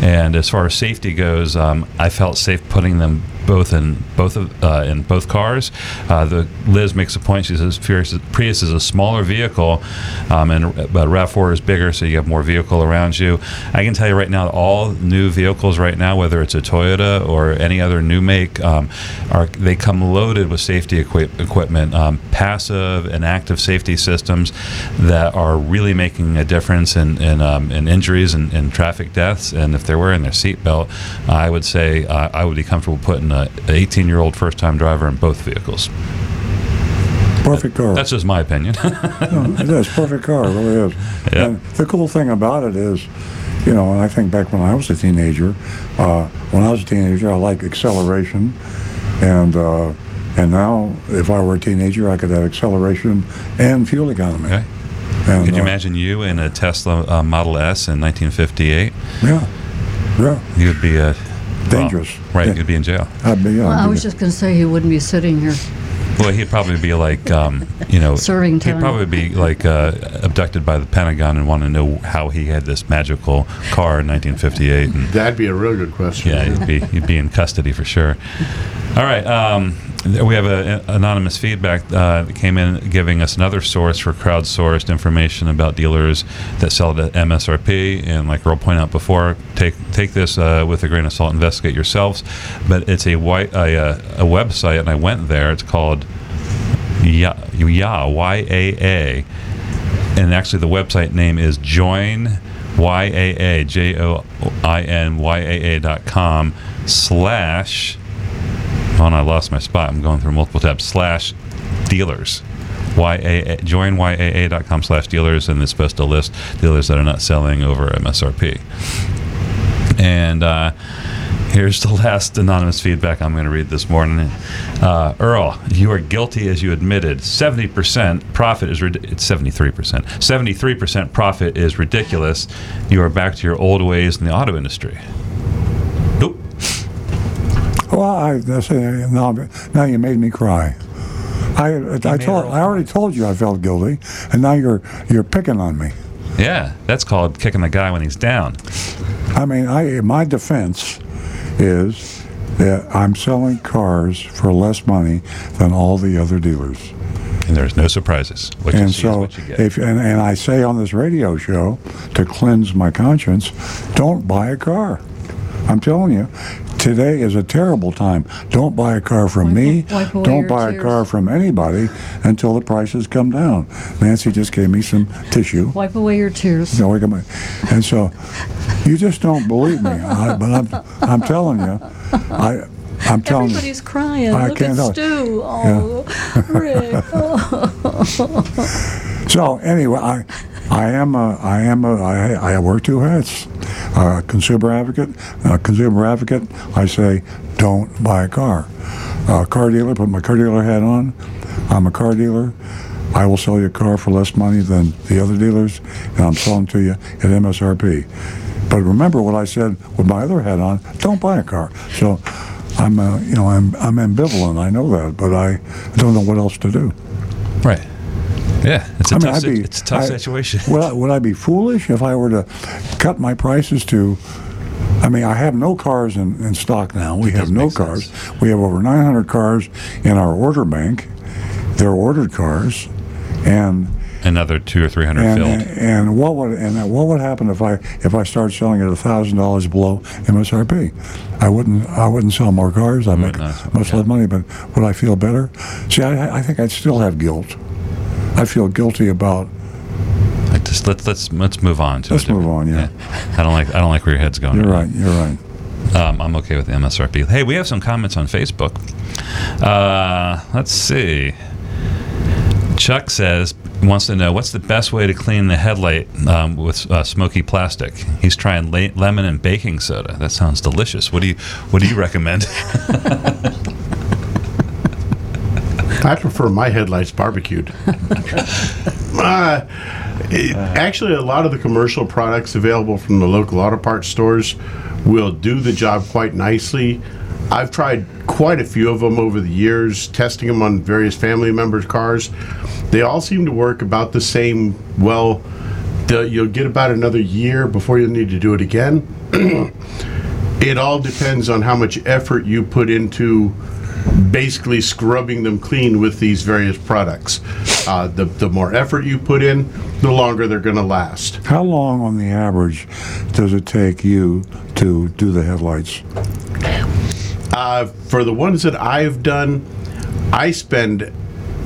And as far as safety goes, um, I felt safe putting them both in both of, uh, in both cars. Uh, the Liz makes a point. She says Prius, is a smaller vehicle, um, and but Rav4 is bigger, so you have more vehicle around you. I can tell you right now, all new vehicles right now, whether it's a Toyota or any other new make, um, are they come loaded with safety equip- equipment, um, passive and active safety systems that are really making a difference in in, um, in injuries and, and traffic deaths. And if they're wearing their seatbelt, I would say uh, I would be comfortable putting an 18 year old first time driver in both vehicles.
Perfect car.
That's just my opinion.
No, it is perfect car. It really is.
Yeah.
And the cool thing about it is, you know, and I think back when I was a teenager, uh, when I was a teenager, I liked acceleration, and uh, and now if I were a teenager, I could have acceleration and fuel economy.
okay.
And,
Could you
uh,
imagine you in a Tesla uh, Model S in 1958?
Yeah, yeah.
You would be a
Dangerous.
well, right?
Yeah.
You'd be in jail.
I'd be. Yeah,
Well,
I'd
I
be-
was just going to say he wouldn't be sitting here.
Well, he'd probably be like, um, you know,
Serving time.
He'd probably be like uh, abducted by the Pentagon and want to know how he had this magical car in 1958. And
That'd be a real good question.
yeah, he'd be he'd be in custody for sure. All right, um, we have a, a- anonymous feedback uh, that came in giving us another source for crowdsourced information about dealers that sell at MSRP. And like Earl pointed out before, take take this uh, with a grain of salt, investigate yourselves. But it's a white a, uh, a website, and I went there. It's called Ya Y A A, and actually the website name is Join YAA J O I N Y A A dot com slash. Oh, I lost my spot. I'm going through multiple tabs. Slash dealers. YAA, join YAA.com slash dealers, and it's supposed to list dealers that are not selling over MSRP. And uh, Here's the last anonymous feedback I'm going to read this morning. Uh, Earl, you are guilty as you admitted. 70% profit is it's 73%. 73% profit is ridiculous. You are back to your old ways in the auto industry.
Well, I, that's, uh, now, now you made me cry. I, I told, I already told you I felt guilty, and now you're you're picking on me.
Yeah, that's called kicking the guy when he's down.
I mean, I my defense is that I'm selling cars for less money than all the other dealers.
And there's no surprises. What you
and so,
what you get.
if and, and I say on this radio show to cleanse my conscience, don't buy a car. I'm telling you, today is a terrible time. Don't buy a car from me. Don't buy a car from anybody until the prices come down. Nancy just gave me some tissue.
Wipe away your tears.
No, a minute. And so, you just don't believe me. I, but I'm, I'm telling you, I, I'm telling you.
Everybody's crying.
I
Look
can't
at Stu. Oh, Rick. Oh.
So anyway, I, I am a, I am a, I, I wear two hats. Uh, consumer advocate, uh, consumer advocate. I say, don't buy a car. Uh, car dealer, put my car dealer hat on. I'm a car dealer. I will sell you a car for less money than the other dealers, and I'm selling to you at MSRP. But remember what I said with my other hat on: don't buy a car. So. I'm, uh, you know, I'm, I'm ambivalent. I know that, but I don't know what else to do.
right. Yeah, it's a
I mean,
tough,
be-
it's a tough
I-
situation.
Would I, would I be foolish if I were to cut my prices to? I mean, I have no cars in, in stock now. We have no cars.
sense.
We have over 900 cars in our order bank. They're ordered cars, and
Another two or three hundred
and,
filled.
and what would and what would happen if I if I started selling at a thousand dollars below MSRP? I wouldn't I wouldn't sell more cars. I make
not, uh,
much
yeah.
less money, but would I feel better? See, I, I think I'd still have guilt. I feel guilty about
Like, just let's let's let's move on to.
Let's move on, yeah.
I don't like I don't like where your head's going.
You're
right
right. You're right.
Um, I'm okay with the MSRP. Hey, we have some comments on Facebook. Uh, let's see. Chuck says wants to know what's the best way to clean the headlight um, with uh, smoky plastic. He's trying le- lemon and baking soda. That sounds delicious. What do you What do you recommend?
I prefer my headlights barbecued. uh, it- actually, a lot of the commercial products available from the local auto parts stores will do the job quite nicely. I've tried quite a few of them over the years, testing them on various family members' cars. They all seem to work about the same. Well, the, you'll get about another year before you'll need to do it again. it all depends on how much effort you put into basically scrubbing them clean with these various products. Uh, the, the more effort you put in, the longer they're going to last.
How long, on the average, does it take you to do the headlights?
Uh, for the ones that I've done, I spend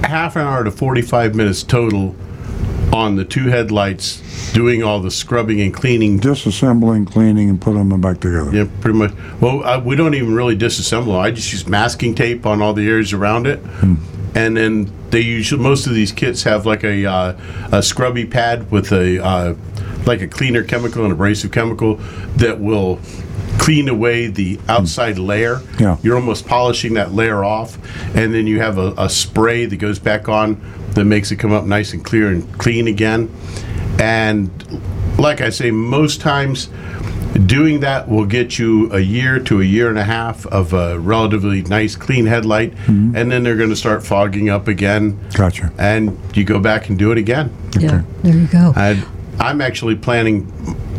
half an hour to 45 minutes total on the two headlights doing all the scrubbing and cleaning
Disassembling, cleaning, and putting them back together.
Yeah, pretty much. Well, uh, we don't even really disassemble. I just use masking tape on all the areas around it, and then they usually most of these kits have like a uh, a scrubby pad with a uh, like a cleaner chemical, and abrasive chemical that will clean away the outside layer.
Yeah.
You're almost polishing that layer off, and then you have a, a spray that goes back on that makes it come up nice and clear and clean again. And like I say, most times doing that will get you a year to a year and a half of a relatively nice clean headlight, mm-hmm. and then they're going to start fogging up again.
Gotcha.
And you go back and do it again.
Yeah, there you go.
I, I'm actually planning,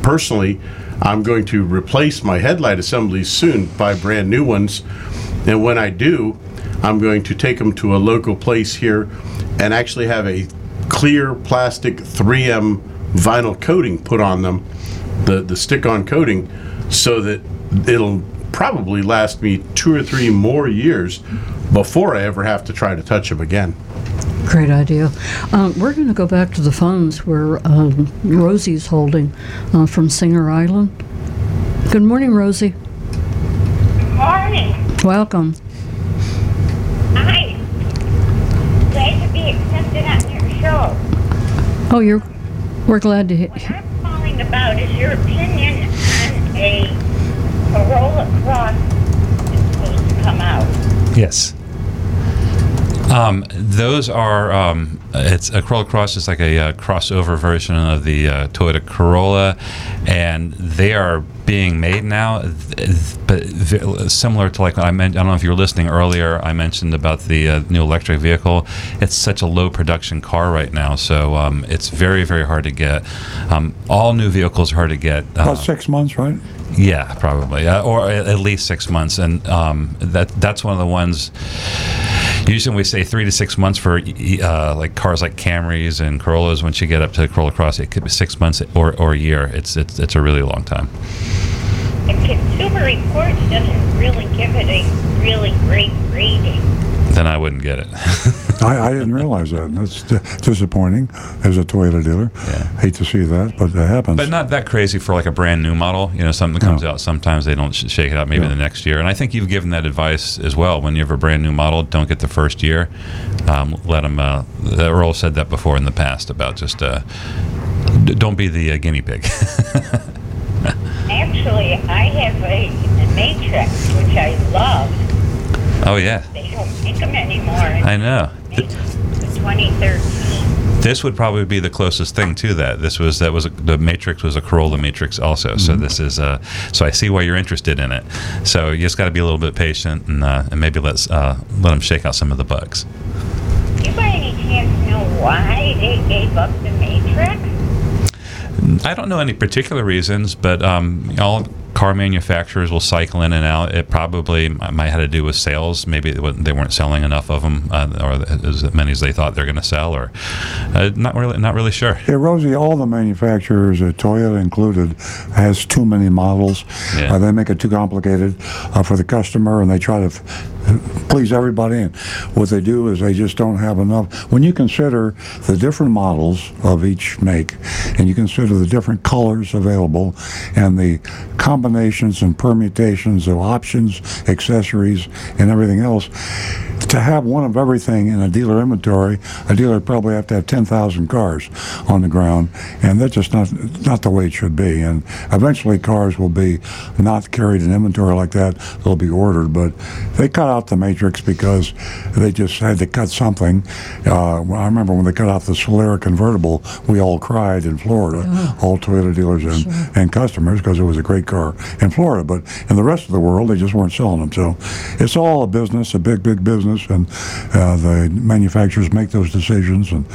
personally, I'm going to replace my headlight assemblies soon, buy brand new ones. And when I do, I'm going to take them to a local place here and actually have a clear plastic 3M vinyl coating put on them, the, the stick on coating, so that it'll probably last me two or three more years before I ever have to try to touch them again.
Great idea. Um, we're going to go back to the phones where um, Rosie's holding uh, from Singer Island. Good morning, Rosie.
Good morning.
Welcome.
Hi. Glad to be accepted on your show.
Oh, you're. We're glad to.
Hit What
He-
I'm calling about is your opinion on a Corolla Cross is supposed to come out.
Yes. Um, those are um, it's a Corolla Cross is like a uh, crossover version of the uh, Toyota Corolla, and they are being made now. But similar to like I meant, I don't know if you were listening earlier. I mentioned about the uh, new electric vehicle. It's such a low production car right now, so um, it's very very hard to get. Um, all new vehicles are hard to get. Uh,
About six months, right?
yeah, probably, uh, or at at least six months, and um, that that's one of the ones. Usually, we say three to six months for uh, like cars like Camrys and Corollas. Once you get up to the Corolla Cross, it could be six months or, or a year. It's, it's it's a really long time.
And Consumer Reports doesn't really give it a really great rating.
Then I wouldn't get it.
I, I didn't realize that. That's di- disappointing as a Toyota dealer.
Yeah.
Hate to see that, but it happens.
but not that crazy for like a brand new model. You know, something that comes
No.
out. Sometimes they don't sh- shake it out. Maybe
Yeah.
the next year. And I think you've given that advice as well. When you have a brand new model, don't get the first year. Um, let them. Uh, Earl said that before in the past about just uh, d- don't be the uh, guinea pig.
Actually, I have a, a Matrix, which I love.
Oh yeah,
They don't make them anymore.
I know. Th-
2013.
This would probably be the closest thing to that. This was that was a, the Matrix was a Corolla Matrix also. So this is uh, so I see why you're interested in it. So you just got to be a little bit patient and uh, and maybe let's uh, let them shake out some of the bugs.
Do you by any chance know why they gave up the Matrix?
I don't know any particular reasons, but um, all car manufacturers will cycle in and out. It probably might have to do with sales. Maybe they weren't selling enough of them, uh, or as many as they thought they're going to sell, or uh, not really not really sure.
Yeah, Rosie, all the manufacturers, uh, Toyota included, has too many models.
Yeah.
Uh, they make it too complicated uh, for the customer, and they try to f- please everybody. And what they do is they just don't have enough. When you consider the different models of each make, and you consider the different colors available, and the combinations and permutations of options, accessories, and everything else, to have one of everything in a dealer inventory, a dealer probably have to have 10,000 cars on the ground, and that's just not not the way it should be. And eventually, cars will be not carried in inventory like that; they'll be ordered. But they cut out the matrix because they just had to cut something. Uh, I remember when they cut off the Solara convertible, we all cried in Florida, all Toyota dealers and, and customers, because it was a great car in Florida. But in the rest of the world, they just weren't selling them. So it's all a business, a big, big business, and uh, the manufacturers make those decisions, and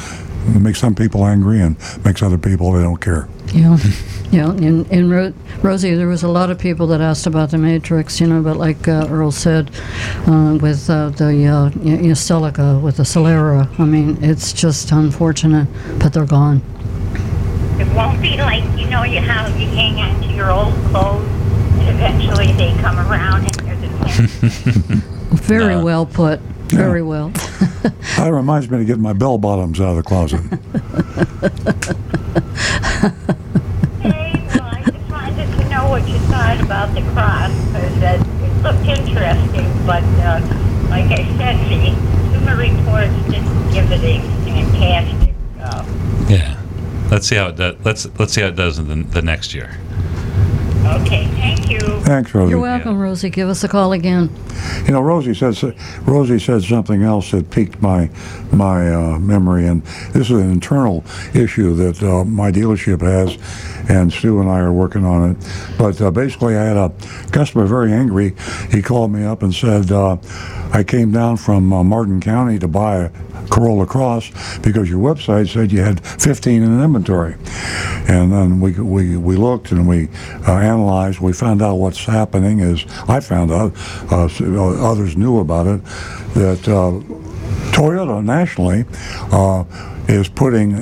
it makes some people angry and makes other people they don't care.
Yeah, yeah. And, and Ro- Rosie, there was a lot of people that asked about the Matrix, you know, but like uh, Earl said, uh, with uh, the uh, y- y- Celica, with the Solara, I mean, it's just unfortunate, but they're gone.
It won't be like, you know, you how you hang on to your old clothes, eventually they come around and they're the same.
Very
No.
well put. Very well.
That reminds me to get my bell bottoms out of the closet.
Okay, I just wanted to know what you thought about the cross, because it, it looked interesting, but uh, like I said, the Consumer Reports didn't give it a fantastic. Uh,
Yeah. Let's see how it does. Let's let's see how it does in the, the next year.
Okay, thank you.
Thanks, Rosie.
You're welcome, Rosie. Give us a call again.
You know, Rosie says Rosie said something else that piqued my my uh, memory, and this is an internal issue that uh, my dealership has, and Stu and I are working on it. But uh, basically, I had a customer very angry. He called me up and said, uh, "I came down from uh, Martin County to buy a Corolla Cross because your website said you had 15 in inventory." And then we we, we looked and we uh, analyzed. We found out what's happening is I found out, uh, uh, others knew about it, that Toyota nationally is putting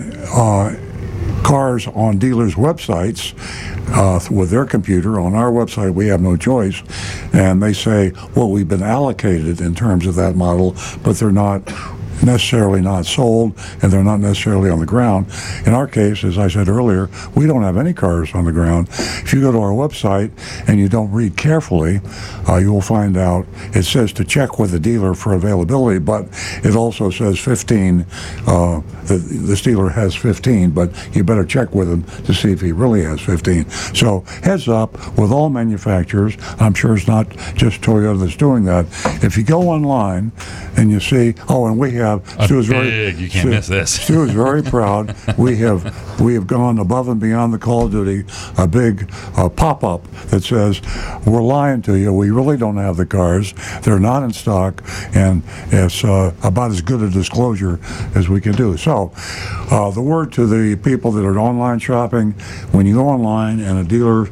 cars on dealers' websites uh, with their computer. On our website, we have no choice. And they say, well, we've been allocated in terms of that model, but they're not necessarily not sold and they're not necessarily on the ground. In our case, as I said earlier, we don't have any cars on the ground. If you go to our website and you don't read carefully, uh, you will find out it says to check with the dealer for availability, but it also says 15. Uh, the, the dealer has 15, but you better check with him to see if he really has 15. So heads up with all manufacturers. I'm sure it's not just Toyota that's doing that. If you go online and you see, oh, and we have
A
Stu is very
you can't
Stu-
miss this.
Stu is very proud. We have we have gone above and beyond the Call of Duty. A big uh, pop up that says we're lying to you. We really don't have the cars. They're not in stock, and it's uh, about as good a disclosure as we can do. So, uh, the word to the people that are online shopping: when you go online and a dealer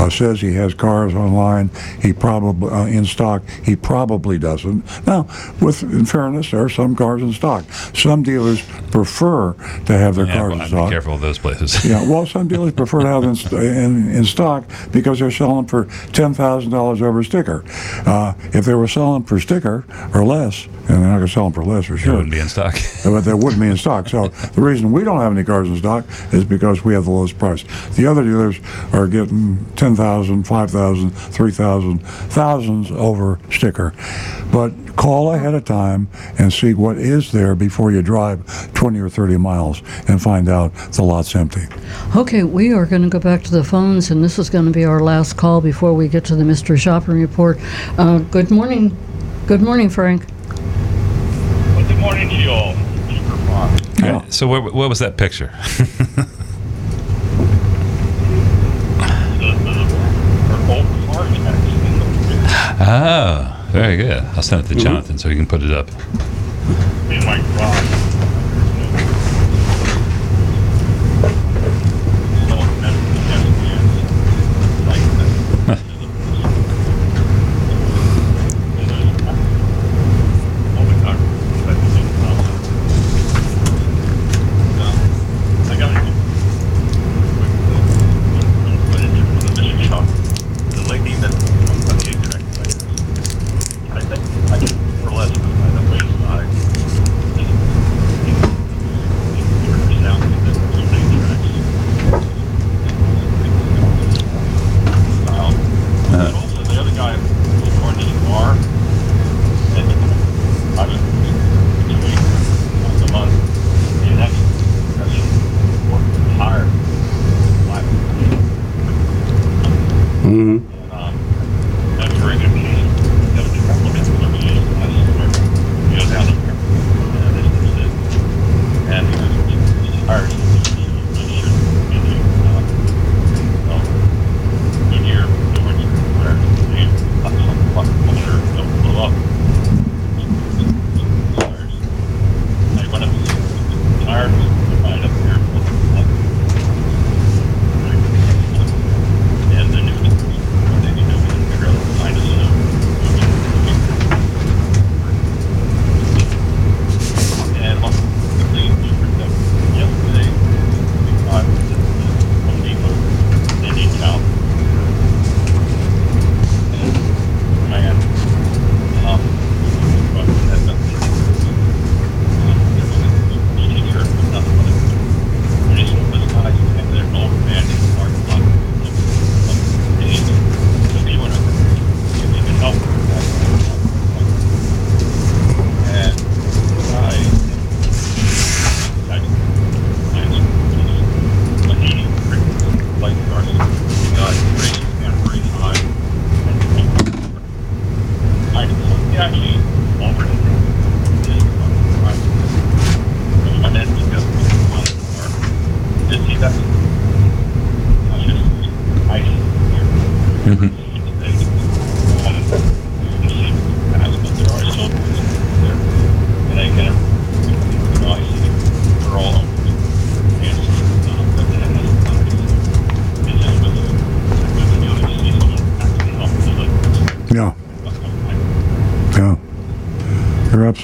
uh, says he has cars online, he probably uh, in stock. He probably doesn't. Now, with in fairness, there are some cars in stock. Some dealers prefer to have their
Yeah,
cars
well,
in stock.
be careful of those places.
Yeah, well, some dealers prefer to have them in, in, in stock because they're selling for ten thousand dollars over sticker. Uh, if they were selling for sticker or less, and they're not going to sell them for less for sure,
wouldn't be in stock.
but they wouldn't be in stock. So the reason we don't have any cars in stock is because we have the lowest price. The other dealers are getting 10,000, 5,000, 3,000, thousands over sticker. But call ahead of time and see what is there before you drive 20 or 30 miles and find out the lot's empty.
Okay, we are going to go back to the phones, and this is going to be our last call before we get to the mystery shopping report. Uh, good morning. Good morning, Frank.
Well, good morning to you all. Super Fox.
Yeah.
So what, what was that picture?
The, the, our old car tax in the
oh, very good. I'll send it to Jonathan so he can put it up.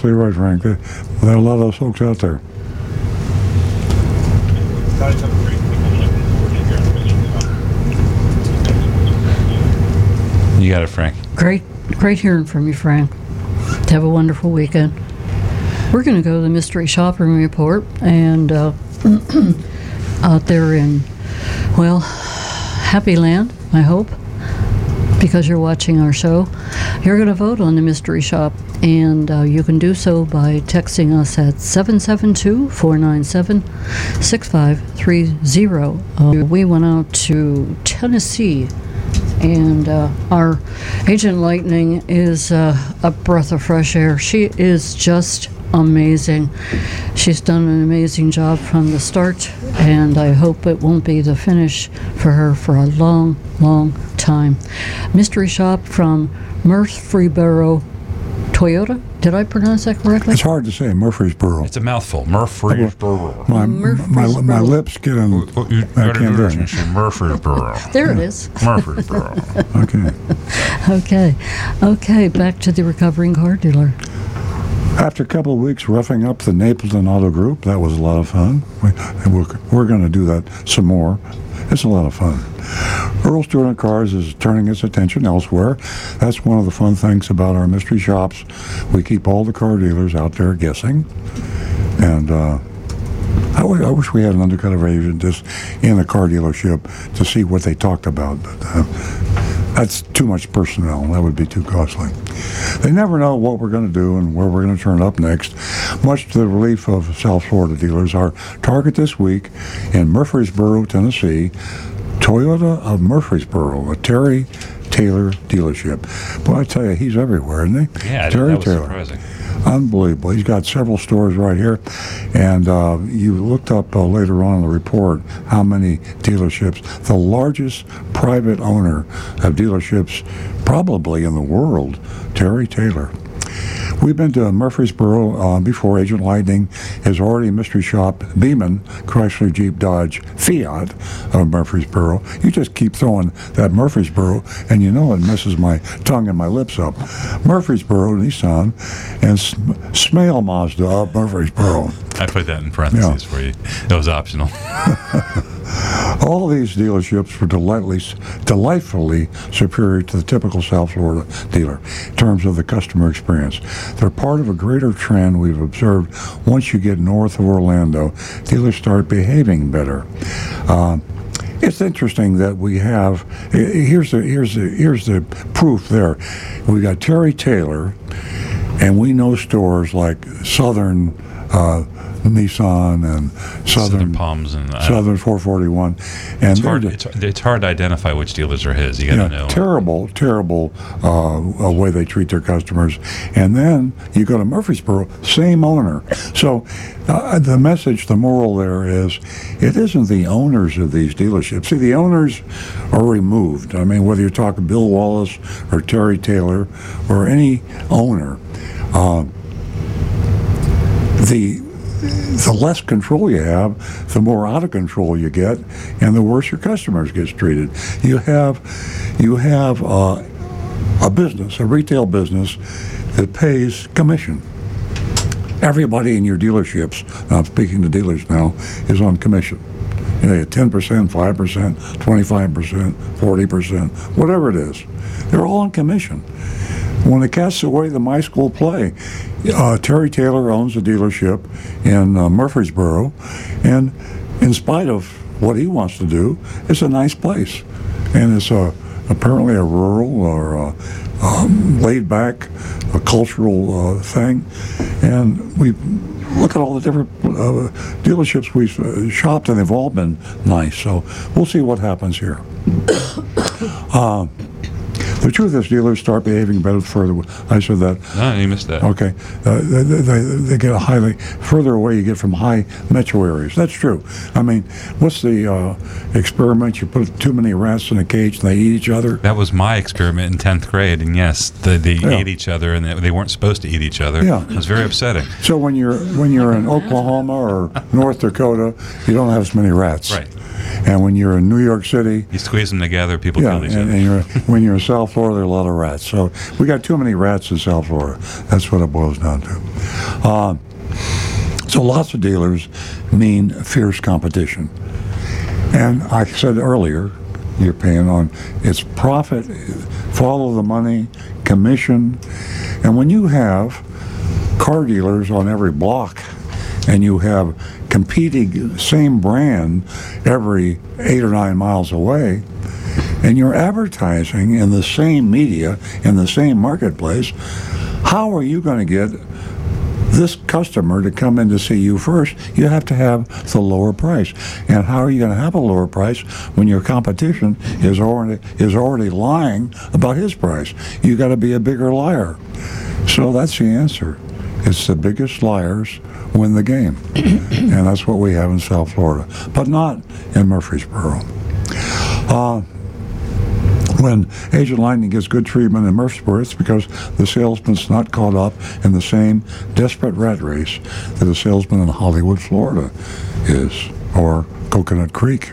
You're absolutely right, Frank. There, there are a lot of those folks out there.
Guys have a great week. I'm looking forward to hearing
You got it, Frank.
Great, great hearing from you, Frank. Have a wonderful weekend. We're going to go to the mystery shopping report, and uh, out there in, well, Happy Land, I hope, because you're watching our show, you're going to vote on the mystery shop, and uh, you can do so by texting us at 772 497 6530. Uh, We went out to Tennessee and uh, our agent lightning is uh, a breath of fresh air. She is just amazing. She's done an amazing job from the start and i hope it won't be the finish for her for a long long time. Mystery shop from murfreesboro toyota did i pronounce that correctly
It's hard to say, Murfreesboro.
It's a mouthful. Murfreesboro.
My, my, my
Murfreesboro.
lips getting.
What you
I can't
do
do it.
you Murfreesboro.
there it is
Murfreesboro.
Okay.
okay okay back to the recovering car dealer
After a couple of weeks roughing up the Napleton Auto Group, that was a lot of fun. We, and we're, we're going to do that some more. It's a lot of fun. Earl Stewart on Cars is turning its attention elsewhere. That's one of the fun things about our mystery shops. We keep all the car dealers out there guessing. And uh, I, w- I wish we had an undercover agent just in a car dealership to see what they talked about. But uh, that's too much personnel. That would be too costly. They never know what we're going to do and where we're going to turn up next. Much to the relief of South Florida dealers, our target this week in Murfreesboro, Tennessee, Toyota of Murfreesboro, a Terry Taylor dealership. Boy, I tell you, he's everywhere, isn't he?
Yeah,
Terry
that was
Taylor.
surprising.
Unbelievable. He's got several stores right here. And uh, you looked up uh, later on in the report how many dealerships. The largest private owner of dealerships probably in the world, Terry Taylor. We've been to Murfreesboro uh, before. Agent Lightning is already mystery shop Beeman, Chrysler, Jeep, Dodge, Fiat of Murfreesboro. You just keep throwing that Murfreesboro, and you know it messes my tongue and my lips up. Murfreesboro, Nissan, and Sm- Smale Mazda of Murfreesboro.
I put that in parentheses for you. It was optional.
All these dealerships were delightfully, delightfully superior to the typical South Florida dealer in terms of the customer experience. They're part of a greater trend we've observed once you get north of Orlando. Dealers start behaving better. Uh, it's interesting that we have here's the here's the here's the proof there. We got Terry Taylor, and we know stores like Southern uh, Nissan and Southern,
Southern Palms and uh,
Southern 441, and
it's hard. It's, it's hard to identify which dealers are his. You gotta
yeah,
know.
terrible, terrible uh, way they treat their customers. And then you go to Murfreesboro, same owner. So uh, the message, the moral there is, it isn't the owners of these dealerships. See, the owners are removed. I mean, whether you're talking Bill Wallace or Terry Taylor or any owner, uh, the the less control you have, the more out of control you get, and the worse your customers gets treated. You have, you have uh, a business, a retail business, that pays commission. Everybody in your dealerships, I'm speaking to dealers now, is on commission. You know, 10%, 5%, 25%, 40%, whatever it is. They're all on commission. When the cat's away, the mice will play. Uh, Terry Taylor owns a dealership in uh, Murfreesboro, and in spite of what he wants to do, it's a nice place, and it's a apparently a rural or a, um, laid back, a cultural uh, thing, and we look at all the different uh, dealerships we've uh, shopped, and they've all been nice. So we'll see what happens here. The truth is, dealers start behaving better further. I said that.
No, you missed that.
Okay, uh, they, they, they get a highly further away you get from high metro areas. That's true. I mean, what's the uh, experiment? You put too many rats in a cage and they eat each other.
That was my experiment in tenth grade, and yes, the, they
Yeah.
ate each other, and they, they weren't supposed to eat each other.
Yeah.
it was very upsetting.
So when you're when you're in Oklahoma or North Dakota, you don't have as many rats.
Right.
And when you're in New York City,
You squeeze them together, people
yeah,
kill each
and,
other.
and you're, when you're in South Florida, there are a lot of rats. So we got too many rats in South Florida. That's what it boils down to. Uh, so lots of dealers mean fierce competition. And I said earlier, you're paying on it's profit, follow the money, commission, and when you have car dealers on every block and you have competing same brand every eight or nine miles away and you're advertising in the same media in the same marketplace how are you going to get this customer to come in to see you first, you have to have the lower price. And how are you going to have a lower price when your competition is already is already lying about his price? You got to be a bigger liar. So that's the answer. It's the biggest liars win the game, and that's what we have in South Florida, but not in Murfreesboro. Uh, when Agent Lightning gets good treatment in Murfreesboro, it's because the salesman's not caught up in the same desperate rat race that a salesman in Hollywood, Florida is, or Coconut Creek.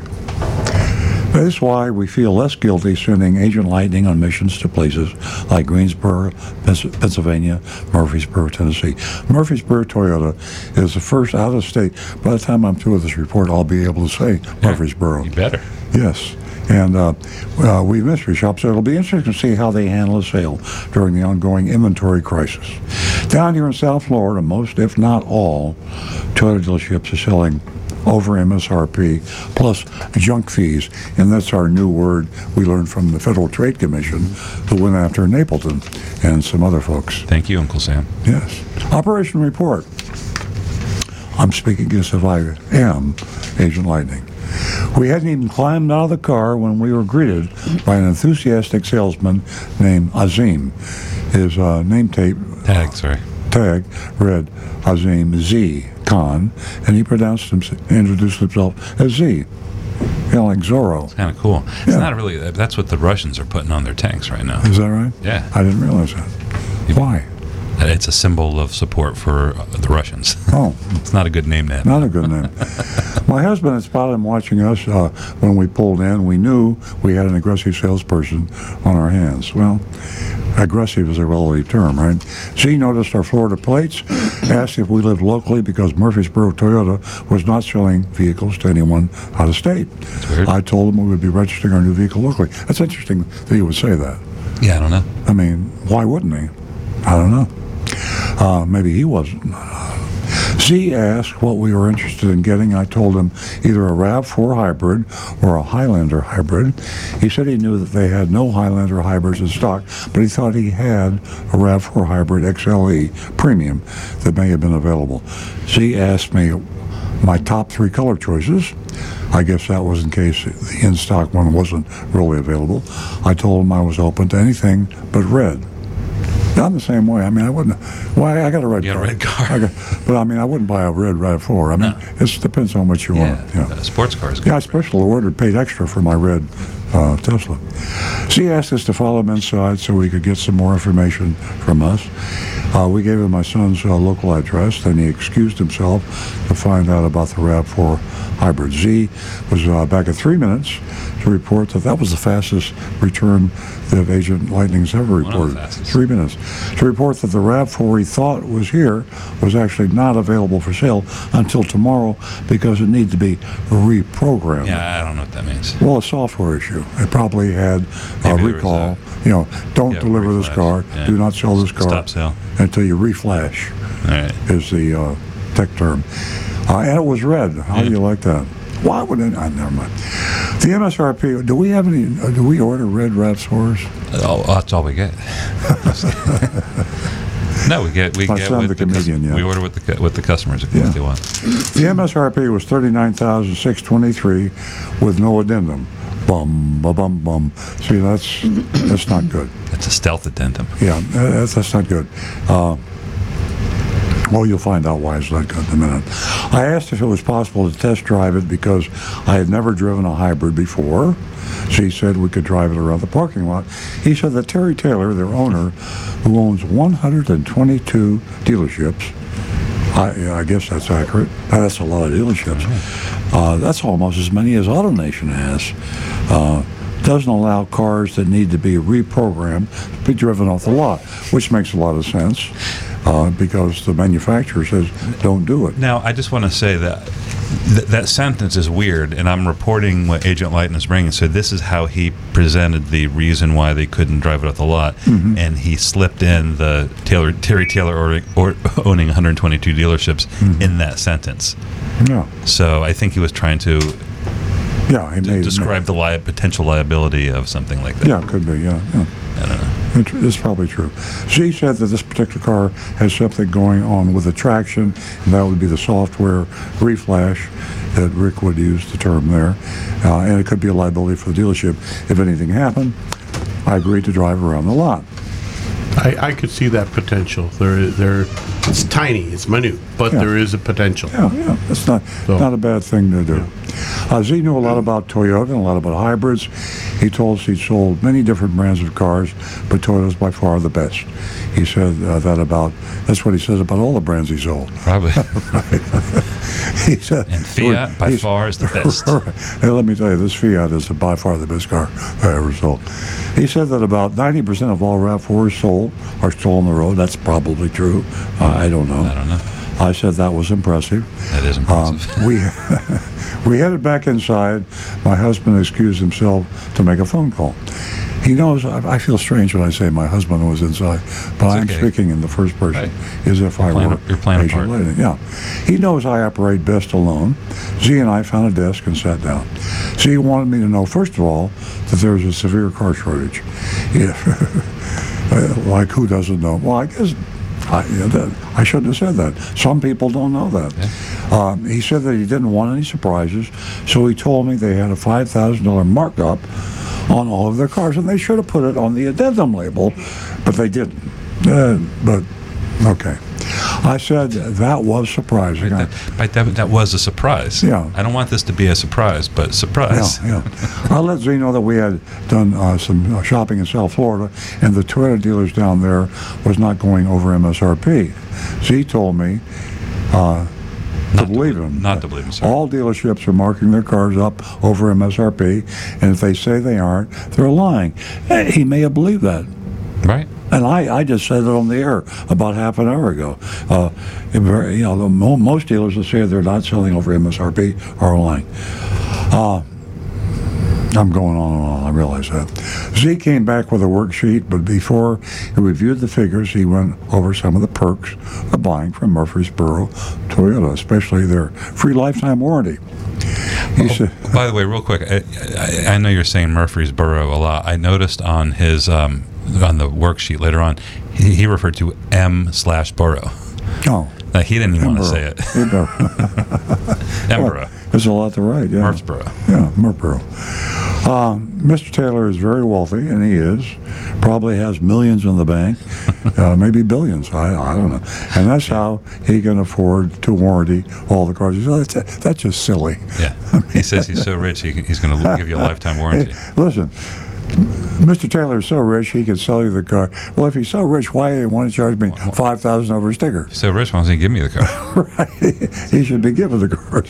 That is why we feel less guilty sending Agent Lightning on missions to places like Greensboro, Pennsylvania, Murfreesboro, Tennessee. Murfreesboro Toyota is the first out of state. By the time I'm through with this report, I'll be able to say Murfreesboro.
You better.
Yes. And uh, uh, we mystery shop, so it'll be interesting to see how they handle a sale during the ongoing inventory crisis. Down here in South Florida, most, if not all, Toyota dealerships are selling over MSRP plus junk fees, and that's our new word we learned from the Federal Trade Commission, who went after Napleton and some other folks.
Thank you, Uncle Sam.
Yes. Operation report. I'm speaking as if I am Agent Lightning. We hadn't even climbed out of the car when we were greeted by an enthusiastic salesman named Azim. His uh, name tape
Tag, sorry.
tag read Azim Z Khan, and he pronounced himself, introduced himself as Z, know, like Zorro.
Kind of cool. It's
Yeah.
not really. That's what the Russians are putting on their tanks right now.
Is that right?
Yeah.
I didn't realize that. Why?
It's a symbol of support for uh, the Russians.
Oh,
it's not a good name to have.
Not a good name. My husband had spotted him watching us uh, when we pulled in. We knew we had an aggressive salesperson on our hands. Well, aggressive is a relative term, right? She noticed our Florida plates, asked if we lived locally because Murfreesboro Toyota was not selling vehicles to anyone out of state. I told him we would be registering our new vehicle locally. That's interesting that he would say that.
Yeah, I don't know.
I mean, why wouldn't he? I don't know. Uh, maybe he wasn't. Z asked what we were interested in getting. I told him either a RAV4 hybrid or a Highlander hybrid. He said he knew that they had no Highlander hybrids in stock, but he thought he had a RAV4 hybrid XLE premium that may have been available. Z asked me my top three color choices. I guess that was in case the in-stock one wasn't really available. I told him I was open to anything but red. I'm the same way. I mean, I wouldn't. Why? I got a red
You got
car.
a red car.
I got, but I mean, I wouldn't buy a red RAV4. I mean, it depends on what you
Yeah,
want. Yeah.
uh, sports cars.
Yeah, I especially ordered, paid extra for my red uh, Tesla. So he asked us to follow him inside so we could get some more information from us. Uh, we gave him my son's uh, local address. Then he excused himself to find out about the RAV4 Hybrid Z. Was uh, back in three minutes to report that that was the fastest return that Agent Lightning's ever reported. Three minutes to report that the RAV4 he thought was here was actually not available for sale until tomorrow because it needs to be reprogrammed.
Yeah, I don't know what that means.
Well, a software issue. It probably had a
Maybe there was
recall. You know, don't
Yeah,
deliver this car.
Yeah.
Do not sell this car
Stop sale.
until you reflash.
All right.
Is the uh, tech term, uh, and it was red. How do you like that? Why would it? Uh, never mind. The MSRP. Do we have any? Uh, do we order red RAV4s?
Oh, that's all we get. no, we get we
My
get with the
comedian, yeah.
We order with the with the customers if
Yeah.
they want.
The MSRP was thirty-nine thousand six twenty-three, with no addendum. Bum, ba bum, bum. See, that's that's not good.
That's a stealth addendum.
Yeah, that's, that's not good. Uh, well, you'll find out why it's not good in a minute. I asked if it was possible to test drive it because I had never driven a hybrid before. She said we could drive it around the parking lot. He said that Terry Taylor, their owner, who owns 122 dealerships, I, yeah, I guess that's accurate. That's a lot of dealerships. Uh, that's almost as many as AutoNation has. Uh, doesn't allow cars that need to be reprogrammed to be driven off the lot, which makes a lot of sense uh, because the manufacturer says don't do it.
Now, I just want to say that th- that sentence is weird, and I'm reporting what Agent Lightning is bringing. So this is how he presented the reason why they couldn't drive it off the lot,
Mm-hmm.
and he slipped in the Taylor Terry Taylor or, or owning 122 dealerships
Mm-hmm.
in that sentence.
Yeah,
So I think he was trying to
yeah, he
d- describe the li- potential liability of something like that.
Yeah, it could be. Yeah, yeah.
I don't know.
It- It's probably true. She said that this particular car has something going on with the traction, and that would be the software reflash that Rick would use the term there. Uh, and it could be a liability for the dealership if anything happened. I agreed to drive around the lot.
I, I could see that potential. There, there, it's tiny, it's minute, but
Yeah.
there is a potential.
Yeah, yeah, that's not
So-
not a bad thing to do. Uh, Z knew a lot about Toyota and a lot about hybrids. He told us he sold many different brands of cars, but Toyota's by far the best. He said uh, that about. That's what he says about all the brands he sold.
Probably.
He said,
And Fiat by far is the best.
Right. Let me tell you, this Fiat is by far the best car I ever sold. He said that about 90% of all RAV4s sold are still on the road. That's probably true. Uh, I don't know.
I don't know.
I said that was impressive.
That is
Um,
impressive.
we we headed back inside. My husband excused himself to make a phone call. He knows I, I feel strange when I say my husband was inside, but I'm
okay.
speaking in the first person,
Right.
as if I
playing
were
a- you're playing a
Agent
part.
Lightning. Yeah, he knows I operate best alone. Z and I found a desk and sat down. Z wanted me to know first of all that there was a severe car shortage. Yeah. Uh, like who doesn't know? Well, I guess I, yeah, I shouldn't have said that. Some people don't know that. Um, he said that he didn't want any surprises, so he told me they had a five thousand dollar markup on all of their cars, and they should have put it on the addendum label, but they didn't. Uh, but okay, I said that was surprising. I-
That, but that, that was a surprise.
Yeah.
I don't want this to be a surprise, but surprise.
Yeah, yeah. I let Z know that we had done uh, some uh, shopping in South Florida, and the Toyota dealers down there was not going over MSRP. Z told me uh, to
Not to
believe him.
not to believe him.
All dealerships are marking their cars up over MSRP, and if they say they aren't, they're lying. Eh, He may have believed that.
Right?
And I, I just said it on the air about half an hour ago. Uh, very- you know, the most dealers will say they're not selling over MSRP are lying. Uh, I'm going on and on. I realize that. Z came back with a worksheet, but before he reviewed the figures, he went over some of the perks of buying from Murfreesboro Toyota, especially their free lifetime warranty. He said,
By the way, real quick, I, I, I know you're saying Murfreesboro a lot. I noticed on his um, on the worksheet later on, he, he referred to M slash borough.
"Oh,
Like he didn't even want to say it.
Edinburgh."
Emborough,
There's a lot to write. Yeah.
Murfreesboro.
Yeah, Murfreesboro. Uh, Mr. Taylor is very wealthy, and he is. Probably has millions in the bank, uh, maybe billions. I, I don't know. And that's how he can afford to warranty all the cars. That's, that's just silly.
Yeah. He says he's so rich, he, he's going to give you a lifetime warranty.
Listen, Mr. Taylor is so rich he can sell you the car. Well, if he's so rich, why do you want to charge me five thousand over a sticker?
So rich, why doesn't he give me the car?
right? He should be given the car.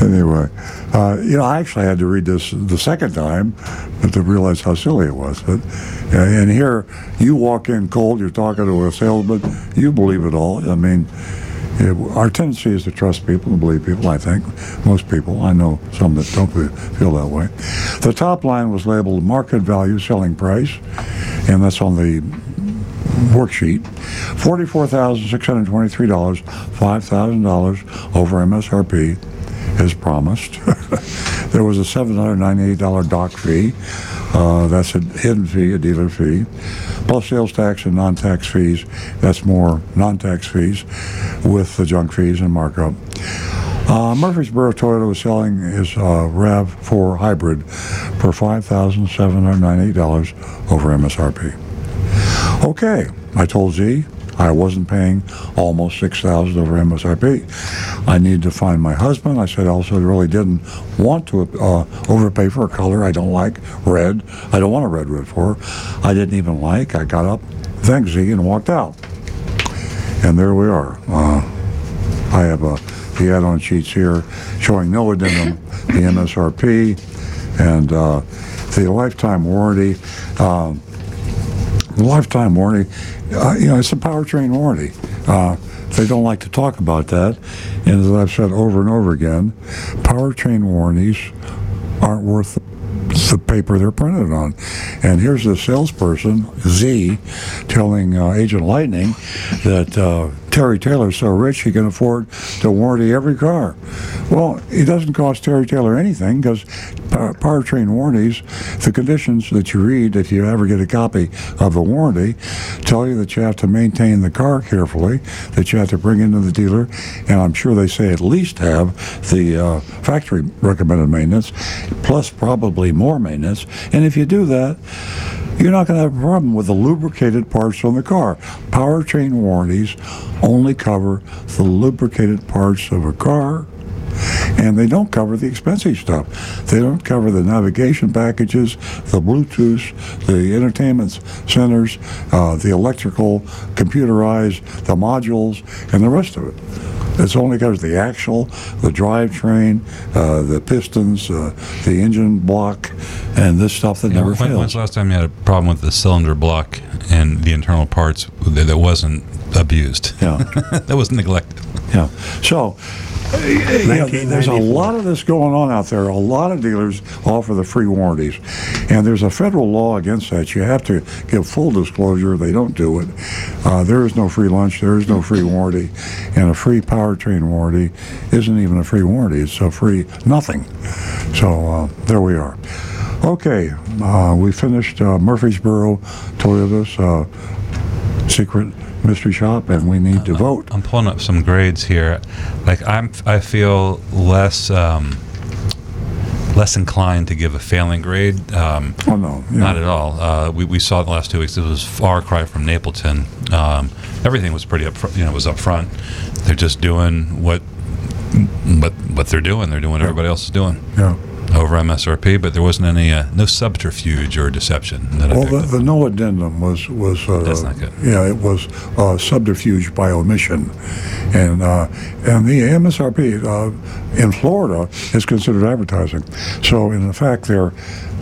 anyway, uh, you know, I actually had to read this the second time, but to realize how silly it was. But uh, and here, you walk in cold, you're talking to a salesman, you believe it all. I mean. It- our tendency is to trust people and believe people, I think. Most people. I know some that don't feel that way. The top line was labeled market value selling price, and that's on the worksheet. $44,623, $5,000 over MSRP as promised. there was a $798 doc fee. Uh, that's a hidden fee, a dealer fee, plus sales tax and non-tax fees. That's more non-tax fees with the junk fees and markup. Uh, Murfreesboro Toyota was selling his uh, RAV4 hybrid for $5,798 over MSRP. Okay, I told Z I wasn't paying almost six thousand over MSRP. I needed to find my husband. I said I also really didn't want to uh, overpay for a color I don't like, red. I don't want a red RAV4. I didn't even like. I got up, thanked Z, and walked out. And there we are. Uh, I have a, the add-on sheets here showing no addendum, the MSRP, and uh, the lifetime warranty. Um, lifetime warranty, uh, you know, it's a powertrain warranty. Uh, they don't like to talk about that. And as I've said over and over again, powertrain warranties aren't worth the, paper they're printed on. And here's the salesperson, Z, telling uh, Agent Lightning that uh, Terry Taylor's so rich he can afford to warranty every car. Well, it doesn't cost Terry Taylor anything because powertrain warranties, the conditions that you read if you ever get a copy of the warranty, tell you that you have to maintain the car carefully, that you have to bring into the dealer, and I'm sure they say at least have the uh, factory recommended maintenance, plus probably more maintenance. And if you do that, you're not going to have a problem with the lubricated parts on the car. Powertrain warranties only cover the lubricated parts of a car and they don't cover the expensive stuff. They don't cover the navigation packages, the Bluetooth, the entertainment centers, uh, the electrical, computerized, the modules, and the rest of it. It's only covers the axle, the drivetrain, uh, the pistons, uh, the engine block, and this stuff that
Yeah,
never
when,
fails.
when's the last time you had a problem with the cylinder block and the internal parts that, that wasn't abused?
Yeah.
that was neglected.
Yeah. So, there's a lot of this going on out there. A lot of dealers offer the free warranties, and there's a federal law against that. You have to give full disclosure. They don't do it. Uh, there is no free lunch. There is no free warranty, and a free powertrain warranty isn't even a free warranty. It's a free nothing. So uh, there we are. Okay, uh, we finished uh, Murfreesboro Toyota's uh, secret mystery shop, and we need to vote.
I'm pulling up some grades here. Like I'm, I feel less, um, less inclined to give a failing grade. Um,
Oh no, yeah.
Not at all. Uh, we, we saw it the last two weeks. It was far cry from Napleton. Um, everything was pretty up, front, you know, was up front. They're just doing what, what, what they're doing. They're doing what everybody else is doing
Yeah.
Over MSRP. But there wasn't any, uh, no subterfuge or deception that
Well, the, the no addendum was was uh,
That's not good.
Yeah, it was uh, subterfuge by omission, and uh, and the MSRP uh, in Florida is considered advertising. So in fact, they're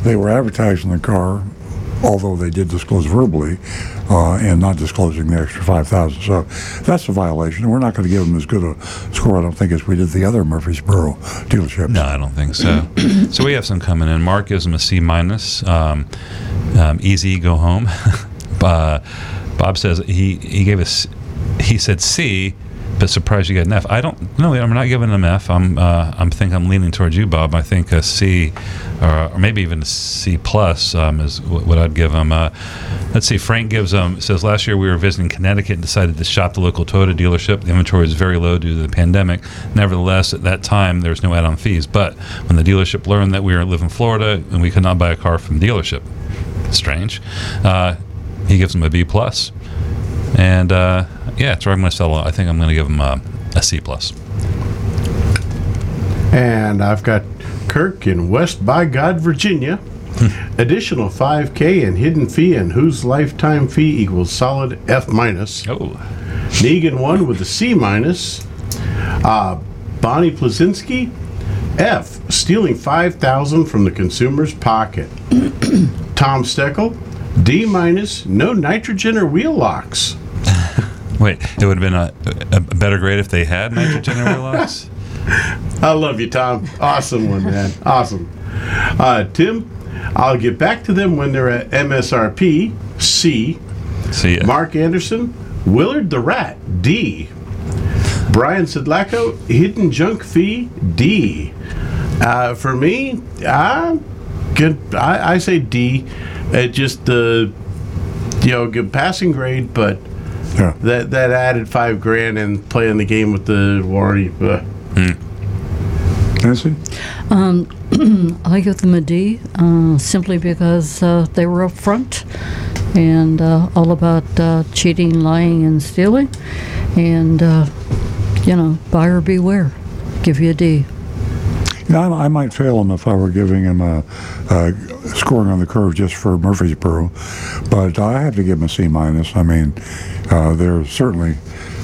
they were advertising the car, although they did disclose verbally, uh, and not disclosing the extra five thousand. So that's a violation, we're not going to give them as good a score, I don't think, as we did the other Murfreesboro dealerships.
No, I don't think so. so we have some coming in. Mark gives them a C minus. Um, um, easy, go home. uh, Bob says he he gave us he said C, but surprised you got an F. I don't no, I'm not giving him F. I'm uh, I'm think I'm leaning towards you, Bob. I think a C, or, or maybe even a C plus um, is what, I'd give him. Uh, let's see. Frank gives um says last year we were visiting Connecticut and decided to shop the local Toyota dealership. The inventory was very low due to the pandemic. Nevertheless, at that time there was no add-on fees. But when the dealership learned that we were live in Florida and we could not buy a car from the dealership, strange. Uh, he gives him a B plus. And uh, yeah, it's where I'm going to sell. I think I'm going to give him a, a C plus.
And I've got Kirk in West by God, Virginia. Additional 5K and hidden fee, and whose lifetime fee equals solid F minus.
Oh,
Negan one with a C minus. Uh, Bonnie Plazinski, F, stealing 5000 from the consumer's pocket. Tom Steckel, D minus, no nitrogen or wheel locks.
Wait, it would have been a, a, better grade if they had nitrogen in their locks.
I love you, Tom. Awesome one, man. Awesome. Uh, Tim, I'll get back to them when they're at MSRP, C.
See ya.
Mark Anderson, Willard the Rat, D. Brian Sidlacco, Hidden Junk Fee, D. Uh, for me, I good. I, I say D. It just the you know good passing grade, but
Yeah.
that that added five grand and playing the game with the warranty. Uh,
Nancy?
I give them a D uh, simply because uh, they were up front and uh, all about uh, cheating, lying, and stealing. And, uh, you know, buyer beware. Give you a D.
Yeah, I, I might fail him if I were giving him a, a scoring on the curve just for Murfreesboro, but I have to give him a C minus. I mean, uh, they're certainly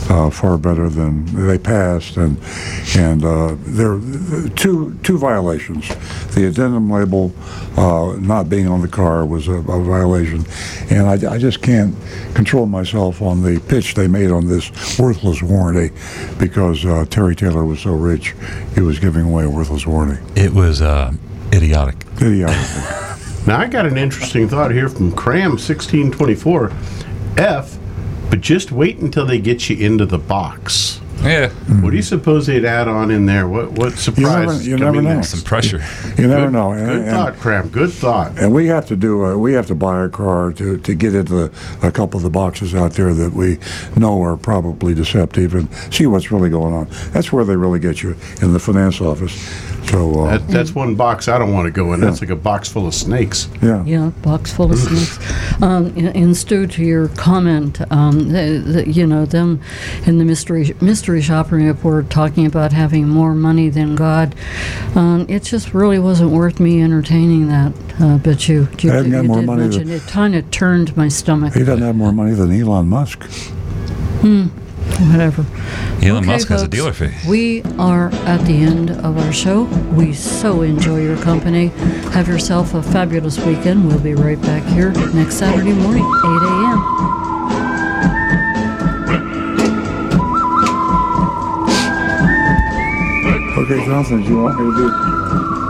uh, far better than they passed, and and uh, there are two two violations. The addendum label uh, not being on the car was a, a violation, and I, I just can't control myself on the pitch they made on this worthless warranty because uh, Terry Taylor was so rich, he was giving away a worthless warranty.
It was uh, idiotic.
Idiotic.
Now I got an interesting thought here from Cram sixteen twenty four, F, but just wait until they get you into the box.
Yeah.
What do you suppose they'd add on in there? What what surprise?
you
is
never
coming
know.
next?
Some pressure.
You never
Good-
know. And-
Good
and-
thought, Cram. Good thought.
And we have to do. A, we have to buy a car to, to get into the, a couple of the boxes out there that we know are probably deceptive and see what's really going on. That's where they really get you in the finance office. So uh,
That, that's one box I don't want to go in. That's like a box full of snakes.
yeah,
Yeah, box full of snakes. Um, and, and Stu, to your comment, um, the, the, you know them in the mystery mystery shopping report talking about having more money than God. Um, it just really wasn't worth me entertaining that. Uh, but you, you,
I haven't got
you
more
did
money
mention it. Kind of turned my stomach.
he doesn't have more money than Elon Musk.
Whatever.
Elon
Okay,
Musk has a dealer fee.
We are at the end of our show. We so enjoy your company. Have yourself a fabulous weekend. We'll be right back here next Saturday morning, 8 a.m.
Okay, Johnson, do you want me to do?